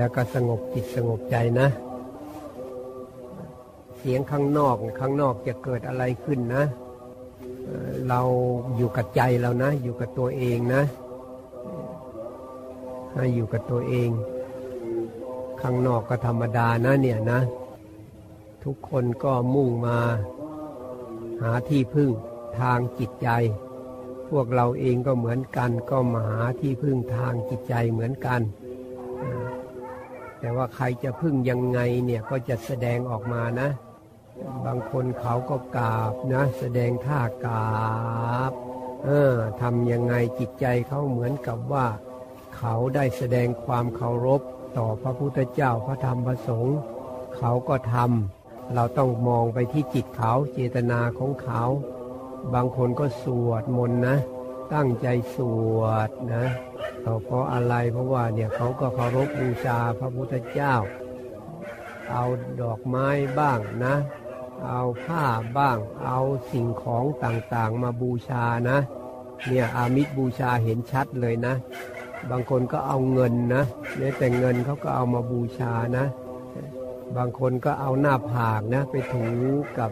แล้วก็สงบจิตสงบใจนะ เสียงข้างนอกข้างนอกจะเกิดอะไรขึ้นนะเราอยู่กับใจเรานะ อยู่กับตัวเองนะให้อยู่กับตัวเอง ข้างนอกก็ธรรมดานะเนี่ยนะ ทุกคนก็มุ่งมาหาที่พึ่งทางจิตใจ พวกเราเองก็เหมือนกัน ก็มาหาที่พึ่งทางจิตใจเหมือนกันอ แต่ว่าใครจะพึ่งยังไงเนี่ยก็จะแสดงออกมานะ บางคนเขาก็กราบนะ แสดงท่ากราบเออทำยังไงจิตใจเขาเหมือนกับว่า เขาได้แสดงความเคารพต่อพระพุทธเจ้าพระธรรมพระสงฆ์เขาก็ทำเราต้องมองไปที่จิตเขาเจตนาของเขา บางคนก็สวดมนต์นะ ตั้งใจสวดนะ เพราะอะไรเพราะว่าเนี่ยเขาก็เคารพบูชาพระพุทธเจ้า เอาดอกไม้บ้างนะ เอาผ้าบ้าง เอาสิ่งของต่างๆ มาบูชานะ เนี่ยอามิตรบูชาเห็นชัดเลยนะ บางคนก็เอาเงินนะแม้แต่เงินเขาก็เอามาบูชานะ บางคนก็เอาหน้าผากนะ ไปถูกับ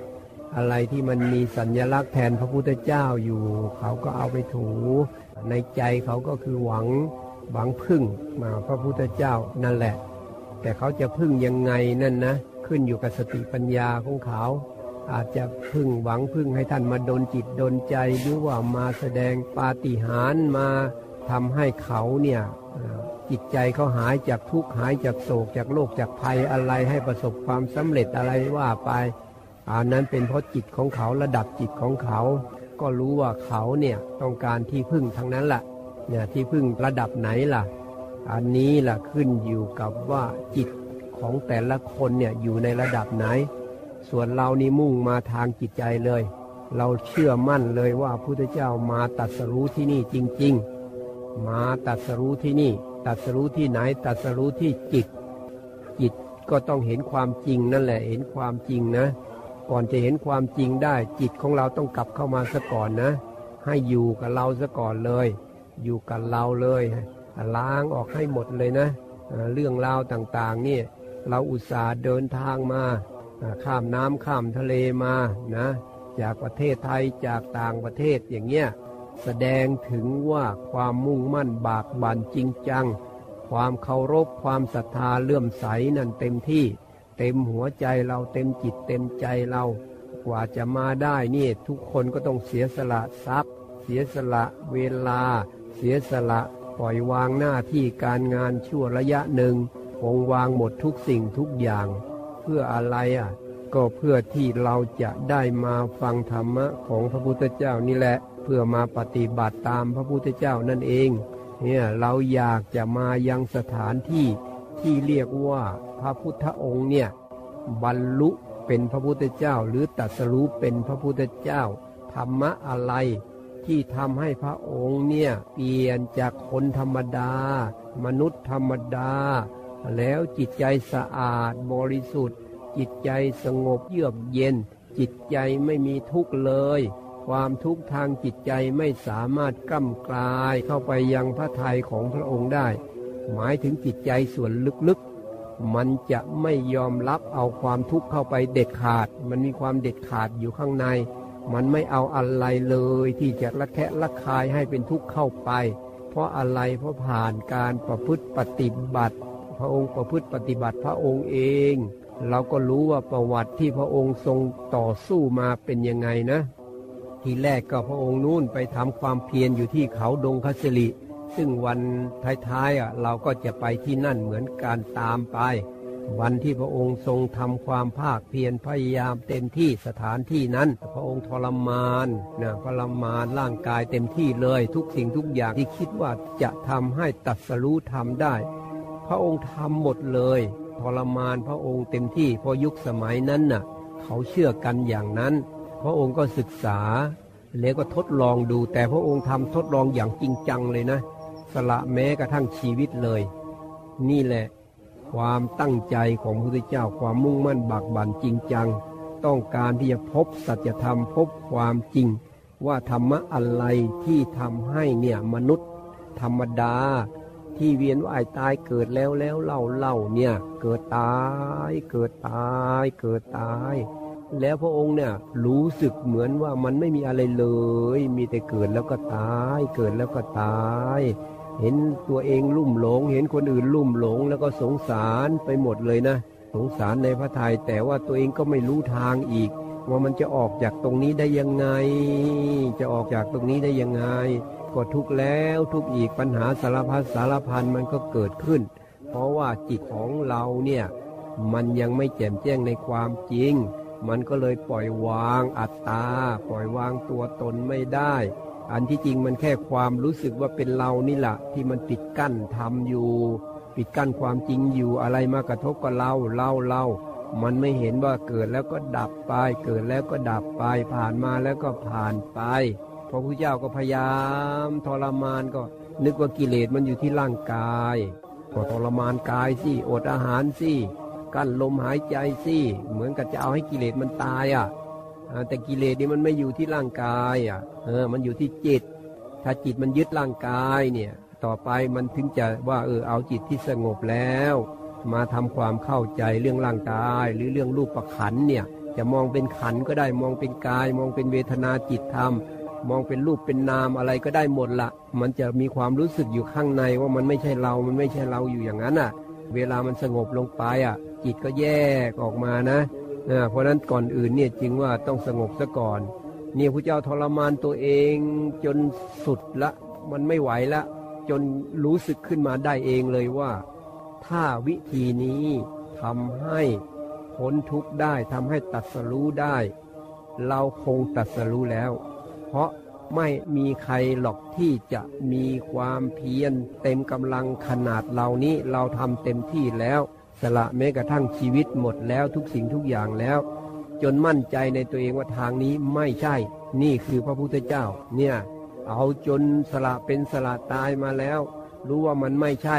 อะไรที่มันมีสัญลักษณ์แทนพระพุทธเจ้าอยู่ เขาก็เอาไปถู ในใจเขาก็คือหวังหวังพึ่งมาพระพุทธเจ้านั่นแหละ แต่เขาจะพึ่งยังไงนั่นนะ ขึ้นอยู่กับสติปัญญาของเขา อาจจะพึ่งหวังพึ่งให้ท่านมาดนจิตดนใจหรือว่ามาแสดงปาฏิหาริย์มาทำให้เขาเนี่ยจิตใจเขาหายจากทุกข์หายจากโศกจากโรคจากภัยอะไรให้ประสบความสำเร็จอะไรว่าไปอันนั้นเป็นเพราะจิตของเขาระดับจิตของเขา ก็รู้ว่าเขาเนี่ยต้องการที่พึ่งทั้งนั้นแหละเนี่ยที่พึ่งระดับไหนล่ะ อันนี้ล่ะขึ้นอยู่กับว่าจิตของแต่ละคนเนี่ยอยู่ในระดับไหน ส่วนเรานี่มุ่งมาทางจิตใจเลย เราเชื่อมั่นเลยว่าพระพุทธเจ้ามาตรัสรู้ที่นี่จริง ๆ มาตรัสรู้ที่นี่ตรัสรู้ที่ไหนตรัสรู้ที่จิต จิตก็ต้องเห็นความจริงนั่นแหละเห็นความจริงนะ ก่อนจะเห็นความจริงได้ จิตของเราต้องกลับเข้ามาซะก่อนนะ ให้อยู่กับเราซะก่อนเลย อยู่กับเราเลยล้างออกให้หมดเลยนะ เรื่องราวต่างๆเนี่ยเราอุตส่าห์เดินทางมา ข้ามน้ำข้ามทะเลมานะ จากประเทศไทยจากต่างประเทศอย่างเงี้ยแสดงถึงว่าความมุ่งมั่นบากบั่นจริงจัง ความเคารพความศรัทธาเลื่อมใสนั่นเต็มที่ เต็มหัวใจเราเต็มจิตเต็มใจเรากว่าจะมาได้นี่ทุกคนก็ต้องเสียสละทรัพย์ เสียสละเวลา เสียสละปล่อยวางหน้าที่การงานชั่วระยะหนึ่งวงวางหมดทุกสิ่งทุกอย่าง เพื่ออะไรอะ ก็เพื่อที่เราจะได้มาฟังธรรมะของพระพุทธเจ้านี่แหละ เพื่อมาปฏิบัติตามพระพุทธเจ้านั่นเอง เนี่ยเราอยากจะมายังสถานที่ที่เรียกว่า พระพุทธองค์เนี่ยบรรลุเป็นพระพุทธเจ้า หรือตัสรู้เป็นพระพุทธเจ้า ธรรมะอะไรที่ทำให้พระองค์เนี่ยเปลี่ยนจากคนธรรมดา มนุษย์ธรรมดา แล้วจิตใจสะอาดบริสุทธิ์ จิตใจสงบเยือกเย็น จิตใจไม่มีทุกข์เลย ความทุกข์ทางจิตใจไม่สามารถกล้ำกลายเข้าไปยังพระทัยของพระองค์ได้ หมายถึงจิตใจส่วนลึก มันจะไม่ยอมรับเอาความทุกข์เข้าไปเด็ดขาด มันมีความเด็ดขาดอยู่ข้างใน มันไม่เอาอะไรเลยที่จะละแคะละคายให้เป็นทุกข์เข้าไป เพราะอะไรเพราะผ่านการประพฤติปฏิบัติ พระองค์ประพฤติปฏิบัติพระองค์เอง เราก็รู้ว่าประวัติที่พระองค์ทรงต่อสู้มาเป็นยังไงนะ ทีแรกก็พระองค์นู่นไปทำความเพียรอยู่ที่เขาดงคสิริ ซึ่งวันท้ายๆอะเราก็จะไปที่นั่นเหมือนการตามไป วันที่พระองค์ทรงทำความภาคเพียรพยายามเต็มที่สถานที่นั้น พระองค์ทรมานนะทรมานร่างกายเต็มที่เลยทุกสิ่งทุกอย่างที่คิดว่าจะทำให้ตัดสรู้ทำได้ พระองค์ทำหมดเลยทรมานพระองค์เต็มที่เพราะยุคสมัยนั้นน่ะ เขาเชื่อกันอย่างนั้น พระองค์ก็ศึกษาแล้วก็ทดลองดูแต่พระองค์ทำทดลองอย่างจริงจังเลยนะ สละแม้กระทั่งชีวิตเลย นี่แหละ ความตั้งใจของพระพุทธเจ้าความมุ่งมั่นบากบั่นจริงจัง ต้องการที่จะพบสัจธรรมพบความจริง ว่าธรรมะอะไรที่ทำให้เนี่ยมนุษย์ ธรรมดา ที่เวียนว่ายตายเกิดแล้วแล้วเล่าเล่าเนี่ยเกิดตายเกิดตายเกิดตายแล้วพระองค์เนี่ยรู้สึกเหมือนว่ามันไม่มีอะไรเลย มีแต่เกิดแล้วก็ตาย เกิดแล้วก็ตาย เห็นตัวเองลุ่มหลง เห็นคนอื่นลุ่มหลง แล้วก็สงสารไปหมดเลยนะ สงสารในพระทยัยแต่ว่าตัวเองก็ไม่รู้ทางอีก ว่ามันจะออกจากตรงนี้ได้ยังไง จะออกจากตรงนี้ได้ยังไง ก็ทุกแล้วทุกอีกปัญหาสารพัดสารพันมันก็เกิดขึ้น เพราะว่าจิตของเราเนี่ยมันยังไม่แจ่มแจ้งในความจริง มันก็เลยปล่อยวางอัตตา ปล่อยวางตัวตนไม่ได้ อันที่จริงมันแค่ความรู้สึกว่าเป็นเรานี่แหละที่มันปิดกั้นทำอยู่ ปิดกั้นความจริงอยู่อะไรมากระทบกับเราเล่าเล่ามันไม่เห็นว่าเกิดแล้วก็ดับไป เกิดแล้วก็ดับไป ผ่านมาแล้วก็ผ่านไปพระพุทธเจ้าก็พยายามทรมานก็นึกว่ากิเลสมันอยู่ที่ร่างกายก็ทรมานกายสิอดอาหารสิกั้นลมหายใจสิเหมือนกับจะเอาให้กิเลสมันตายอะ แต่กิเลสนี่มันไม่อยู่ที่ร่างกายอะเออมันอยู่ที่จิต ถ้าจิตมันยึดร่างกายเนี่ย ต่อไปมันถึงจะว่าเออเอาจิตที่สงบแล้ว มาทำความเข้าใจเรื่องร่างกาย หรือเรื่องรูปประขันเนี่ย จะมองเป็นขันก็ได้มองเป็นกาย มองเป็นเวทนาจิตธรรมมองเป็นรูปเป็นนามอะไรก็ได้หมดละ มันจะมีความรู้สึกอยู่ข้างในว่ามันไม่ใช่เรา มันไม่ใช่เราอยู่อย่างนั้นอะ เวลามันสงบลงไปอะ จิตก็แยกออกมานะ เพราะนั้นก่อนอื่นเนี่ยจึงว่าต้องสงบซะก่อน เนี่ยพระเจ้าทรมานตัวเองจนสุดละ มันไม่ไหวละ จนรู้สึกขึ้นมาได้เองเลยว่า ถ้าวิธีนี้ทำให้พ้นทุกข์ได้ทำให้ตัดสรู้ได้ เราคงตัดสรู้แล้ว เพราะไม่มีใครหรอกที่จะมีความเพียรเต็มกำลังขนาดเหล่านี้เราทำเต็มที่แล้ว สละแม้กระทั่งชีวิตหมดแล้วทุกสิ่งทุกอย่างแล้ว จนมั่นใจในตัวเองว่าทางนี้ไม่ใช่ นี่คือพระพุทธเจ้า เนี่ยเอาจนสละเป็นสละตายมาแล้ว รู้ว่ามันไม่ใช่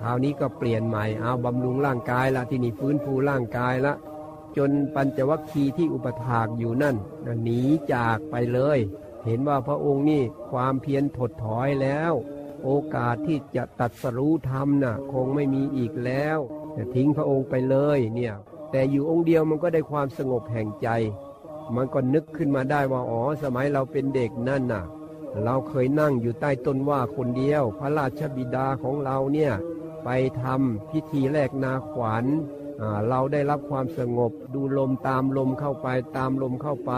คราวนี้ก็เปลี่ยนใหม่เอาบำรุงร่างกายละที่นี่ฟื้นฟูร่างกายละ จนปัญจวัคคีย์ที่อุปถากอยู่นั่นหนีจากไปเลย เห็นว่าพระองค์นี่ความเพียรถดถอยแล้ว โอกาสที่จะตัดสรู้ธรรมน่ะ คงไม่มีอีกแล้ว จะทิ้งพระองค์ไปเลยเนี่ยแต่อยู่องค์เดียวมันก็ได้ความสงบแห่งใจ มันก็นึกขึ้นมาได้ว่าอ๋อสมัยเราเป็นเด็กนั่นน่ะ เราเคยนั่งอยู่ใต้ต้นว่าคนเดียว พระราชบิดาของเราเนี่ยไปทำพิธีแลกนาขวัญเราได้รับความสงบดูลมตามลมเข้าไป ตามลมเข้าไป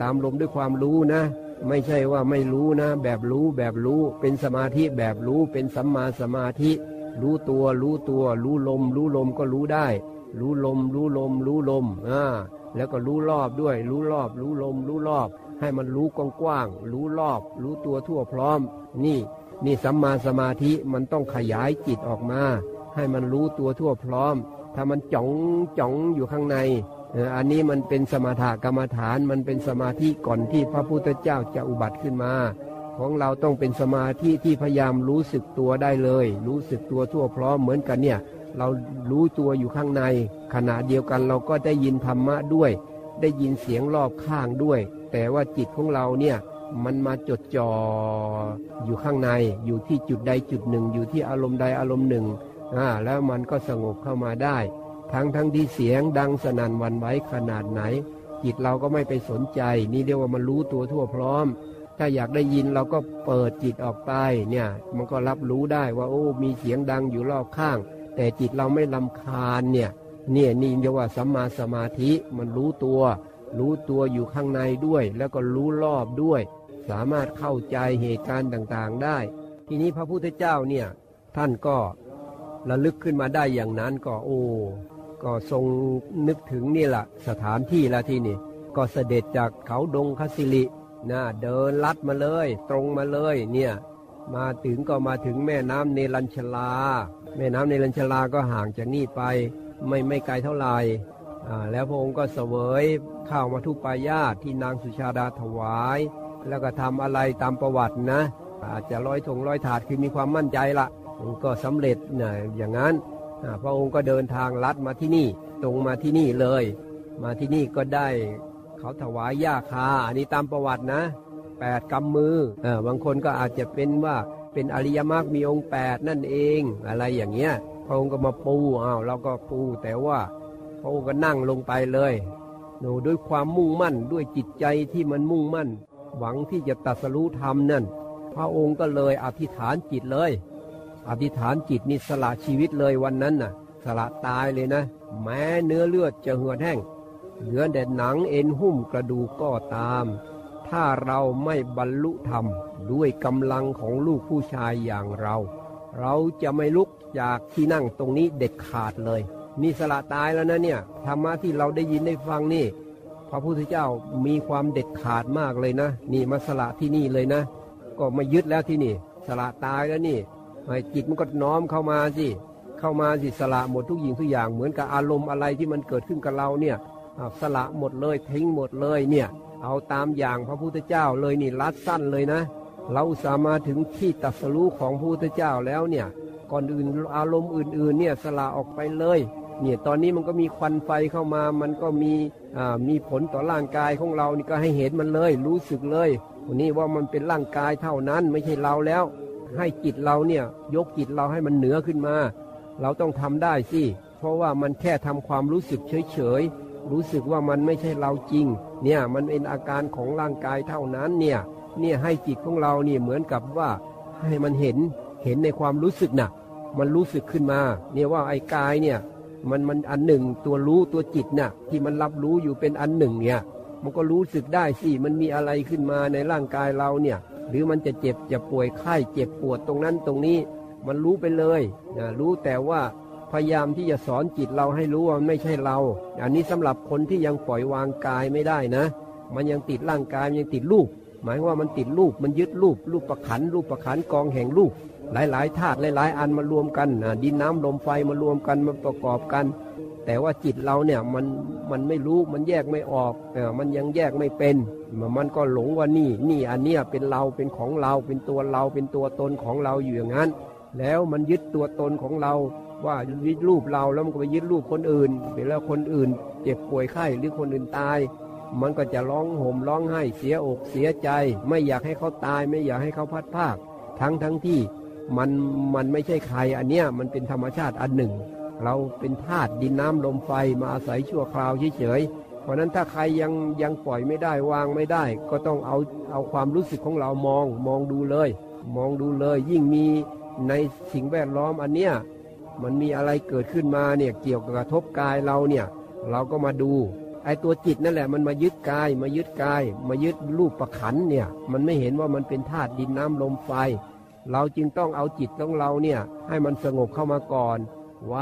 ตามลมด้วยความรู้นะ ไม่ใช่ว่าไม่รู้นะ แบบรู้แบบรู้เป็นสมาธิแบบรู้เป็นสัมมาสมาธิ รู้ตัว รู้ตัว รู้ลม รู้ลมก็รู้ได้ รู้ลม รู้ลม รู้ลมอ่าแล้วก็รู้รอบด้วย รู้รอบ รู้ลม รู้รอบ ให้มันรู้กว้างๆรู้รอบ รู้ตัวทั่วพร้อม นี่ นี่สัมมาสมาธิมันต้องขยายจิตออกมา ให้มันรู้ตัวทั่วพร้อม ถ้ามันจ่องจ่องอยู่ข้างในอันนี้มันเป็นสมถกรรมฐานมันเป็นสมาธิก่อนที่พระพุทธเจ้าจะอุบัติขึ้นมา ของเราต้องเป็นสมาธิที่พยายามรู้สึกตัวได้เลย รู้สึกตัวทั่วพร้อมเหมือนกันเนี่ย เรารู้ตัวอยู่ข้างใน ขณะเดียวกันเราก็ได้ยินธรรมะด้วย ได้ยินเสียงรอบข้างด้วย แต่ว่าจิตของเราเนี่ยมันมาจดจ่ออยู่ข้างใน อยู่ที่จุดใดจุดหนึ่ง อยู่ที่อารมณ์ใดอารมณ์หนึ่งอ่าแล้วมันก็สงบเข้ามาได้ ทั้งทั้งที่เสียงดังสนั่นวันไหวขนาดไหน จิตเราก็ไม่ไปสนใจ นี่เรียกว่ามันรู้ตัวทั่วพร้อม ถ้าอยากได้ยินเราก็เปิดจิตออกไปเนี่ยมันก็รับรู้ได้ว่าโอ้มีเสียงดังอยู่รอบข้าง แต่จิตเราไม่ลำคาญเนี่ยเนี่ยนี่เรียกว่าสัมมาสมาธิมันรู้ตัว รู้ตัวอยู่ข้างในด้วย แล้วก็รู้รอบด้วย สามารถเข้าใจเหตุการณ์ต่างๆได้ ทีนี้พระพุทธเจ้าเนี่ยท่านก็ระลึกขึ้นมาได้อย่างนั้นก็โอ้ก็ทรงนึกถึงนี่แหละสถานที่ละที่นี่ ก็เสด็จจากเขาดงคสิลิ นะเดินลัดมาเลย ตรงมาเลยเนี่ยมาถึงก็มาถึงแม่น้ำเนรัญชลา แม่น้ำเนรัญชลาก็ห่างจากนี่ไป ไม่ไม่ไกลเท่าไหร่แล้วพระองค์ก็เสวยข้าวมาทุปายาตที่นางสุชาดาถวาย แล้วก็ทำอะไรตามประวัตินะ อาจจะร้อยถงร้อยถาดคือมีความมั่นใจละก็สำเร็จนะอย่างนั้นพระองค์ก็เดินทางลัดมาที่นี่ตรงมาที่นี่เลย มาที่นี่ก็ได้ เขาถวายยาคาอันนี้ตามประวัตินะแปดกำมือเออบางคนก็อาจจะเป็นว่าเป็นอริยมรรคมีองค์แปดนั่นเองอะไรอย่างเงี้ยพระองค์ก็มาปูอ้าวเราก็ปูแต่ว่าพระองค์ก็นั่งลงไปเลยหนูด้วยความมุ่งมั่นด้วยจิตใจที่มันมุ่งมั่น หวังที่จะตัดสรู้ธรรมนั่น พระองค์ก็เลยอธิษฐานจิตเลย อธิษฐานจิตนี่สละชีวิตเลยวันนั้นน่ะ สละตายเลยนะ แม้เนื้อเลือดจะเหือดแห้ง เหลือแต่หนังเอ็นหุ้มกระดูกก็ตาม ถ้าเราไม่บรรลุธรรมด้วยกำลังของลูกผู้ชายอย่างเรา เราจะไม่ลุกจากที่นั่งตรงนี้เด็ดขาดเลย นี่สละตายแล้วนะเนี่ยธรรมะที่เราได้ยินได้ฟังนี่ พระพุทธเจ้ามีความเด็ดขาดมากเลยนะ นี่มาสละที่นี่เลยนะ ก็ไม่ยึดแล้วที่นี่ สละตายแล้วนี่จิตมันก็น้อมเข้ามาสิเข้ามาสิสละหมดทุกอย่างทุกอย่างเหมือนกับอารมณ์อะไรที่มันเกิดขึ้นกับเราเนี่ย สละหมดเลยทิ้งหมดเลยเนี่ย เอาตามอย่างพระพุทธเจ้าเลยนี่รัดสั้นเลยนะ เราสามารถถึงที่ตัดสรู้ของพระพุทธเจ้าแล้วเนี่ย ก่อนอื่นอารมณ์อื่นๆเนี่ยสละออกไปเลยเนี่ยตอนนี้มันก็มีควันไฟเข้ามา มันก็มีอ่ามีผลต่อร่างกายของเรานี่ก็ให้เห็นมันเลย รู้สึกเลยวันนี้ว่ามันเป็นร่างกายเท่านั้นไม่ใช่เราแล้ว ให้จิตเราเนี่ยยกจิตเราให้มันเหนือขึ้นมา เราต้องทำได้สิเพราะว่ามันแค่ทำความรู้สึกเฉยๆ รู้สึกว่ามันไม่ใช่เราจริง เนี่ยมันเป็นอาการของร่างกายเท่านั้นเนี่ยเนี่ยให้จิตของเราเนี่ยเหมือนกับว่าให้มันเห็นเห็นในความรู้สึกนะ่ะ มันรู้สึกขึ้นมา เนี่ยว่าไอ้กายเนี่ยมันมันอันหนึ่งตัวรู้ตัวจิตน่ะที่มันรับรู้อยู่เป็นอันหนึ่งเนี่ยมันก็รู้สึกได้สิมันมีอะไรขึ้นมาในร่างกายเราเนี่ย หรือมันจะเจ็บจะป่วยไข้เจ็บปวดตรงนั้นตรงนี้ มันรู้ไปเลยนะรู้แต่ว่า พยายามที่จะสอนจิตเราให้รู้ว่าไม่ใช่เรา อันนี้สำหรับคนที่ยังปล่อยวางกายไม่ได้นะ มันยังติดร่างกายยังติดรูป หมายว่ามันติดรูปมันยึดรูป รูปประขันรูปประขันกองแห่งรูป หลายๆธาตุหลาย ๆ อันมารวมกันดินน้ำลมไฟมารวมกันมาประกอบกัน แต่ว่าจิตเราเนี่ยมันมันไม่รู้มันแยกไม่ออกมันยังแยกไม่เป็นมันก็หลงว่านี่นี่อันเนี้ยเป็นเราเป็นของเราเป็นตัวเราเป็นตัวตนของเราอยู่อย่างนั้น แล้วมันยึดตัวตนของเรา ว่ายึดรูปเราแล้วมันก็ไปยึดรูปคนอื่นไปแล้วคนอื่น เจ็บป่วยไข้หรือคนอื่นตาย มันก็จะร้องห่มร้องไห้เสียอกเสียใจ ไม่อยากให้เขาตายไม่อยากให้เขาพัดภาค ทั้งทั้งที่มันมันไม่ใช่ใครอันเนี้ยมันเป็นธรรมชาติอันหนึ่ง เราเป็นธาตุดินน้ำลมไฟมาอาศัยชั่วคราวเฉยๆเพราะนั้นถ้าใครยังยังปล่อยไม่ได้วางไม่ได้ ก็ต้องเอาเอาความรู้สึกของเรามองมองดูเลย มองดูเลยยิ่งมีในสิ่งแวดล้อมอันเนี้ย มันมีอะไรเกิดขึ้นมาเนี่ยเกี่ยวกับกระทบกายเราเนี่ยเราก็มาดูไอ้ตัวจิตนั่นแหละมันมายึดกายมายึดกาย มายึดรูปประขันเนี่ยมันไม่เห็นว่ามันเป็นธาตุดินน้ำลมไฟ เราจึงต้องเอาจิตของเราเนี่ยให้มันสงบเข้ามาก่อน ว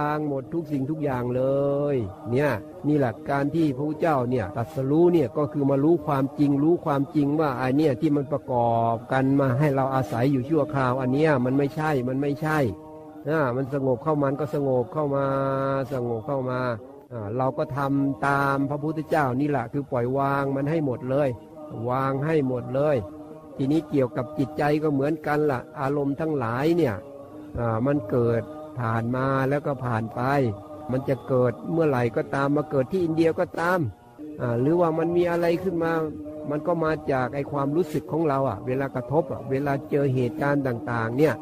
างหมดทุกสิ่งทุกอย่างเลย เนี่ยนี่แหละการที่พระเจ้าเนี่ยตัดสรู้เนี่ยก็คือมารู้ความจริงรู้ความจริงว่าไอเนี่ยที่มันประกอบกันมาให้เราอาศัยอยู่ชั่วคราว อันเนี้ยมันไม่ใช่มันไม่ใช่ นะมันสงบเข้ามันก็สงบเข้ามาสงบเข้ามาเราก็ทำตามพระพุทธเจ้านี่แหละคือปล่อยวางมันให้หมดเลย วางให้หมดเลย ทีนี้เกี่ยวกับจิตใจก็เหมือนกันละ่ะ อารมณ์ทั้งหลายเนี่ยมันเกิดผ่านมาแล้วก็ผ่านไป มันจะเกิดเมื่อไหร่ก็ตามมาเกิดที่อินเดียก็ตามหรือว่ามันมีอะไรขึ้นมา มันก็มาจากไอความรู้สึกของเราอะ เวลากระทบอะเวลาเจอเหตุการณ์ต่าง ๆ เนี่ย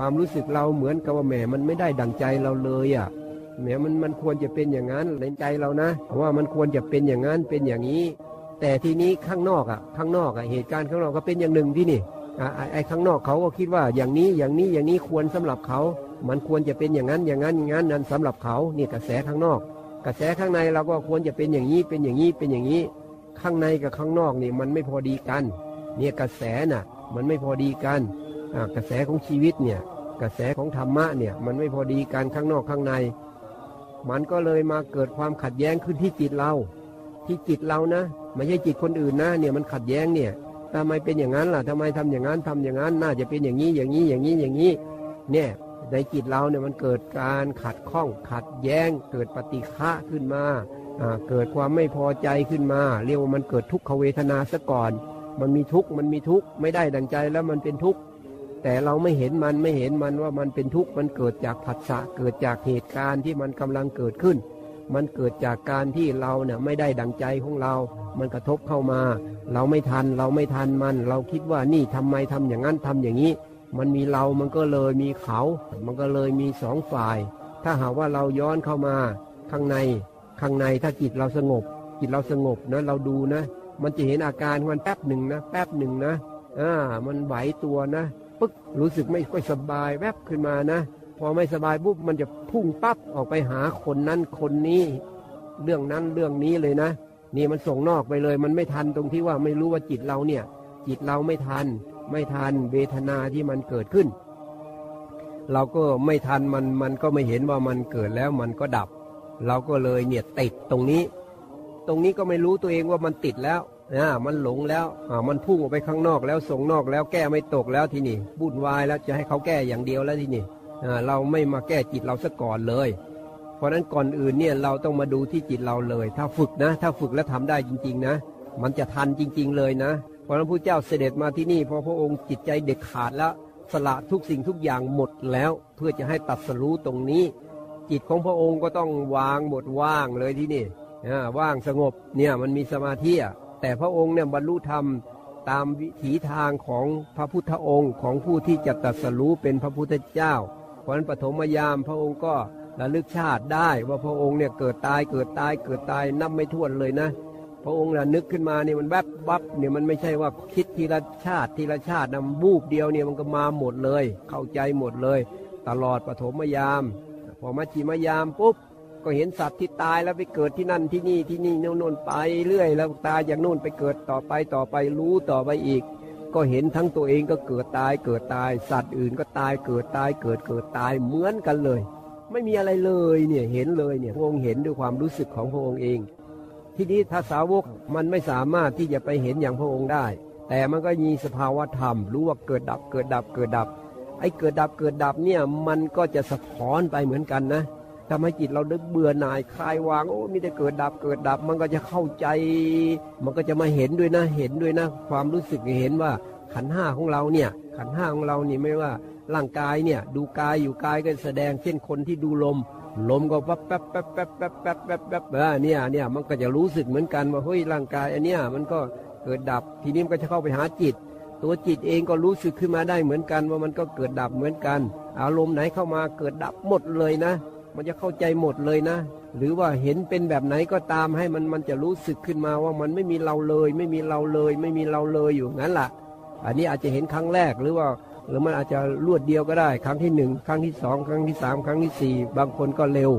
ความรู้สึกเราเหมือนกับว่าแหมมันไม่ได้ดังใจเราเลยอะแหมมันมันควรจะเป็นอย่างนั้นในใจเรานะว่ามันควรจะเป็นอย่างนั้นเป็นอย่างนี้ แต่ทีนี้ข้างนอกอะข้างนอกอะเหตุการณ์ข้างนอกก็เป็นอย่างหนึ่งที่นี่ไอ้ข้างนอกเขาก็คิดว่าอย่างนี้อย่างนี้อย่างนี้ควรสำหรับเขา มันควรจะเป็นอย่างนั้นอย่างนั้นอย่างนั้นนั้นสำหรับเขานี่กระแสข้างนอก กระแสข้างในเราก็ควรจะเป็นอย่างนี้เป็นอย่างนี้เป็นอย่างนี้ ข้างในกับข้างนอกนี่มันไม่พอดีกัน เนี่ยกระแสน่ะ มันไม่พอดีกัน กระแสของชีวิตเนี่ยกระแสของธรรมะเนี่ยมันไม่พอดีกันข้างนอกข้างใน มันก็เลยมาเกิดความขัดแย้งขึ้นที่จิตเรา ที่จิตเรานะไม่ใช่จิตคนอื่นนะเนี่ยมันขัดแย้งเนี่ยทำไมเป็นอย่างนั้นล่ะทำไมทำอย่างนั้นทำอย่างนั้น น่าจะเป็นอย่างนี้อย่างนี้อย่างนี้อย่างนี้เนี่ยในจิตเราเนี่ยมันเกิดการขัดข้องขัดแย้ง เกิดปฏิฆะขึ้นมาเกิดความไม่พอใจขึ้นมา เรียกว่ามันเกิดทุกขเวทนาซะก่อน มันมีทุกข์มันมีทุกข์ไม่ได้ดังใจแล้วมันเป็นทุกข์ แต่เราไม่เห็นมันไม่เห็นมันว่ามันเป็นทุกข์มันเกิดจากผัสสะเกิดจากเหตุการณ์ที่มันกำลังเกิดขึ้น มันเกิดจากการที่เราเนี่ยไม่ได้ดังใจของเรา มันกระทบเข้ามา เราไม่ทันเราไม่ทันมัน เราคิดว่านี่ทำไมทำอย่างนั้นทำอย่างนี้ มันมีเรามันก็เลยมีเขา มันก็เลยมีสองฝ่าย ถ้าหากว่าเราย้อนเข้ามา ข้างในข้างในถ้าจิตเราสงบ จิตเราสงบนะเราดูนะ มันจะเห็นอาการมันแป๊บหนึ่งนะแป๊บหนึ่งนะอ่ามันไหวตัวนะ ปึ๊กรู้สึกไม่ค่อยสบายแวบขึ้นมานะ พอไม่สบายปุ๊บมันจะพุ่งปั๊บออกไปหาคนนั้นคนนี้ เรื่องนั้นเรื่องนี้เลยนะ นี่มันส่งนอกไปเลย มันไม่ทันตรงที่ว่าไม่รู้ว่าจิตเราเนี่ย จิตเราไม่ทัน ไม่ทันเวทนาที่มันเกิดขึ้น เราก็ไม่ทันมันมันก็ไม่เห็นว่ามันเกิดแล้วมันก็ดับ เราก็เลยเนี่ยติดตรงนี้ ตรงนี้ก็ไม่รู้ตัวเองว่ามันติดแล้ว นะมันหลงแล้วอ่ามันพุ่งออกไปข้างนอกแล้วส่งนอกแล้วแก้ไม่ตกแล้วที่นี่บุ่นวายแล้วจะให้เขาแก้อย่างเดียวแล้วที่นี่อ่าเราไม่มาแก้จิตเราซะก่อนเลย เพราะนั้นก่อนอื่นเนี่ยเราต้องมาดูที่จิตเราเลย ถ้าฝึกนะ ถ้าฝึกแล้วทำได้จริง ๆ นะ มันจะทันจริง ๆ เลยนะ เพราะนั้นพระเจ้าเสด็จมาที่นี่เพราะพระองค์จิตใจเด็ดขาดแล้วสละทุกสิ่งทุกอย่างหมดแล้วเพื่อจะให้ตัดสรู้ตรงนี้ จิตของพระองค์ก็ต้องวางหมดว่างเลยที่นี่ว่างสงบเนี่ยมันมีสมาธิอะ แต่พระองค์เนี่ยบรรลุธรรมตามวิถีทางของพระพุทธองค์ของผู้ที่จะตรัสรู้เป็นพระพุทธเจ้า เพราะฉะนั้นปฐมยามพระองค์ก็ระลึกชาติได้ว่าพระองค์เนี่ยเกิดตายเกิดตายเกิดตายนับไม่ถ้วนเลยนะ พระองค์น่ะนึกขึ้นมาเนี่ยมันแวบวับเนี่ยมันไม่ใช่ว่าคิดทีละชาติทีละชาตินะบูบเดียวเนี่ยมันก็มาหมดเลย เข้าใจหมดเลย ตลอดปฐมยาม พอมัชชิมยามปุ๊บ ก็เห็นสัตว์ที่ตายแล้วไปเกิดที่นั่นที่นี่ที่นี่โน่นไปเรื่อย แล้วตายอย่างโน่นไปเกิดต่อไปต่อไปรู้ต่อไปอีก ก็เห็นทั้งตัวเองก็เกิดตายเกิดตาย สัตว์อื่นก็ตายเกิดตายเกิดเกิดตายเหมือนกันเลย ไม่มีอะไรเลยเนี่ยเห็นเลยเนี่ยพระองค์เห็นด้วยความรู้สึกของพระองค์เอง ทีนี้ถ้าสาวกมันไม่สามารถที่จะไปเห็นอย่างพระองค์ได้ แต่มันก็มีสภาวะธรรม รู้ว่าเกิดดับเกิดดับเกิดดับไอ้เกิดดับเกิดดับเนี่ยมันก็จะสะท้อนไปเหมือนกันนะ ทำให้จิตเราดึกเบื่อหน่ายคลายวางโอ้มีแต่เกิดดับเกิดดับมันก็จะเข้าใจ มันก็จะมาเห็นด้วยนะเห็นด้วยนะ ความรู้สึกเห็นว่าขันห้าของเราเนี่ย ขันห้าของเรานี่ไม่ว่าร่างกายเนี่ย ดูกายอยู่กายก็แสดงเช่นคนที่ดูลม ลมก็แป๊บแป๊บแป๊บแป๊บแป๊บแป๊บแป๊บแป๊บเนี่ยเนี่ยมันก็จะรู้สึกเหมือนกันว่าเฮ้ยร่างกายอันเนี้ยมันก็เกิดดับทีนี้มันก็จะเข้าไปหาจิต ตัวจิตเองก็รู้สึกขึ้นมาได้เหมือนกันว่ามันก็เกิดดับเหมือนกัน อารมณ์ไหนเข้ามาเกิดดับหมดเลยนะ มันจะเข้าใจหมดเลยนะ หรือว่าเห็นเป็นแบบไหนก็ตามให้มันมันจะรู้สึกขึ้นมาว่ามันไม่มีเราเลย ไม่มีเราเลย ไม่มีเราเลยอยู่งั้นล่ะ อันนี้อาจจะเห็นครั้งแรกหรือว่าหรือมันอาจจะรวดเดียวก็ได้ ครั้งที่หนึ่งครั้งที่สองครั้งที่สามครั้งที่สี่บางคนก็เร็ว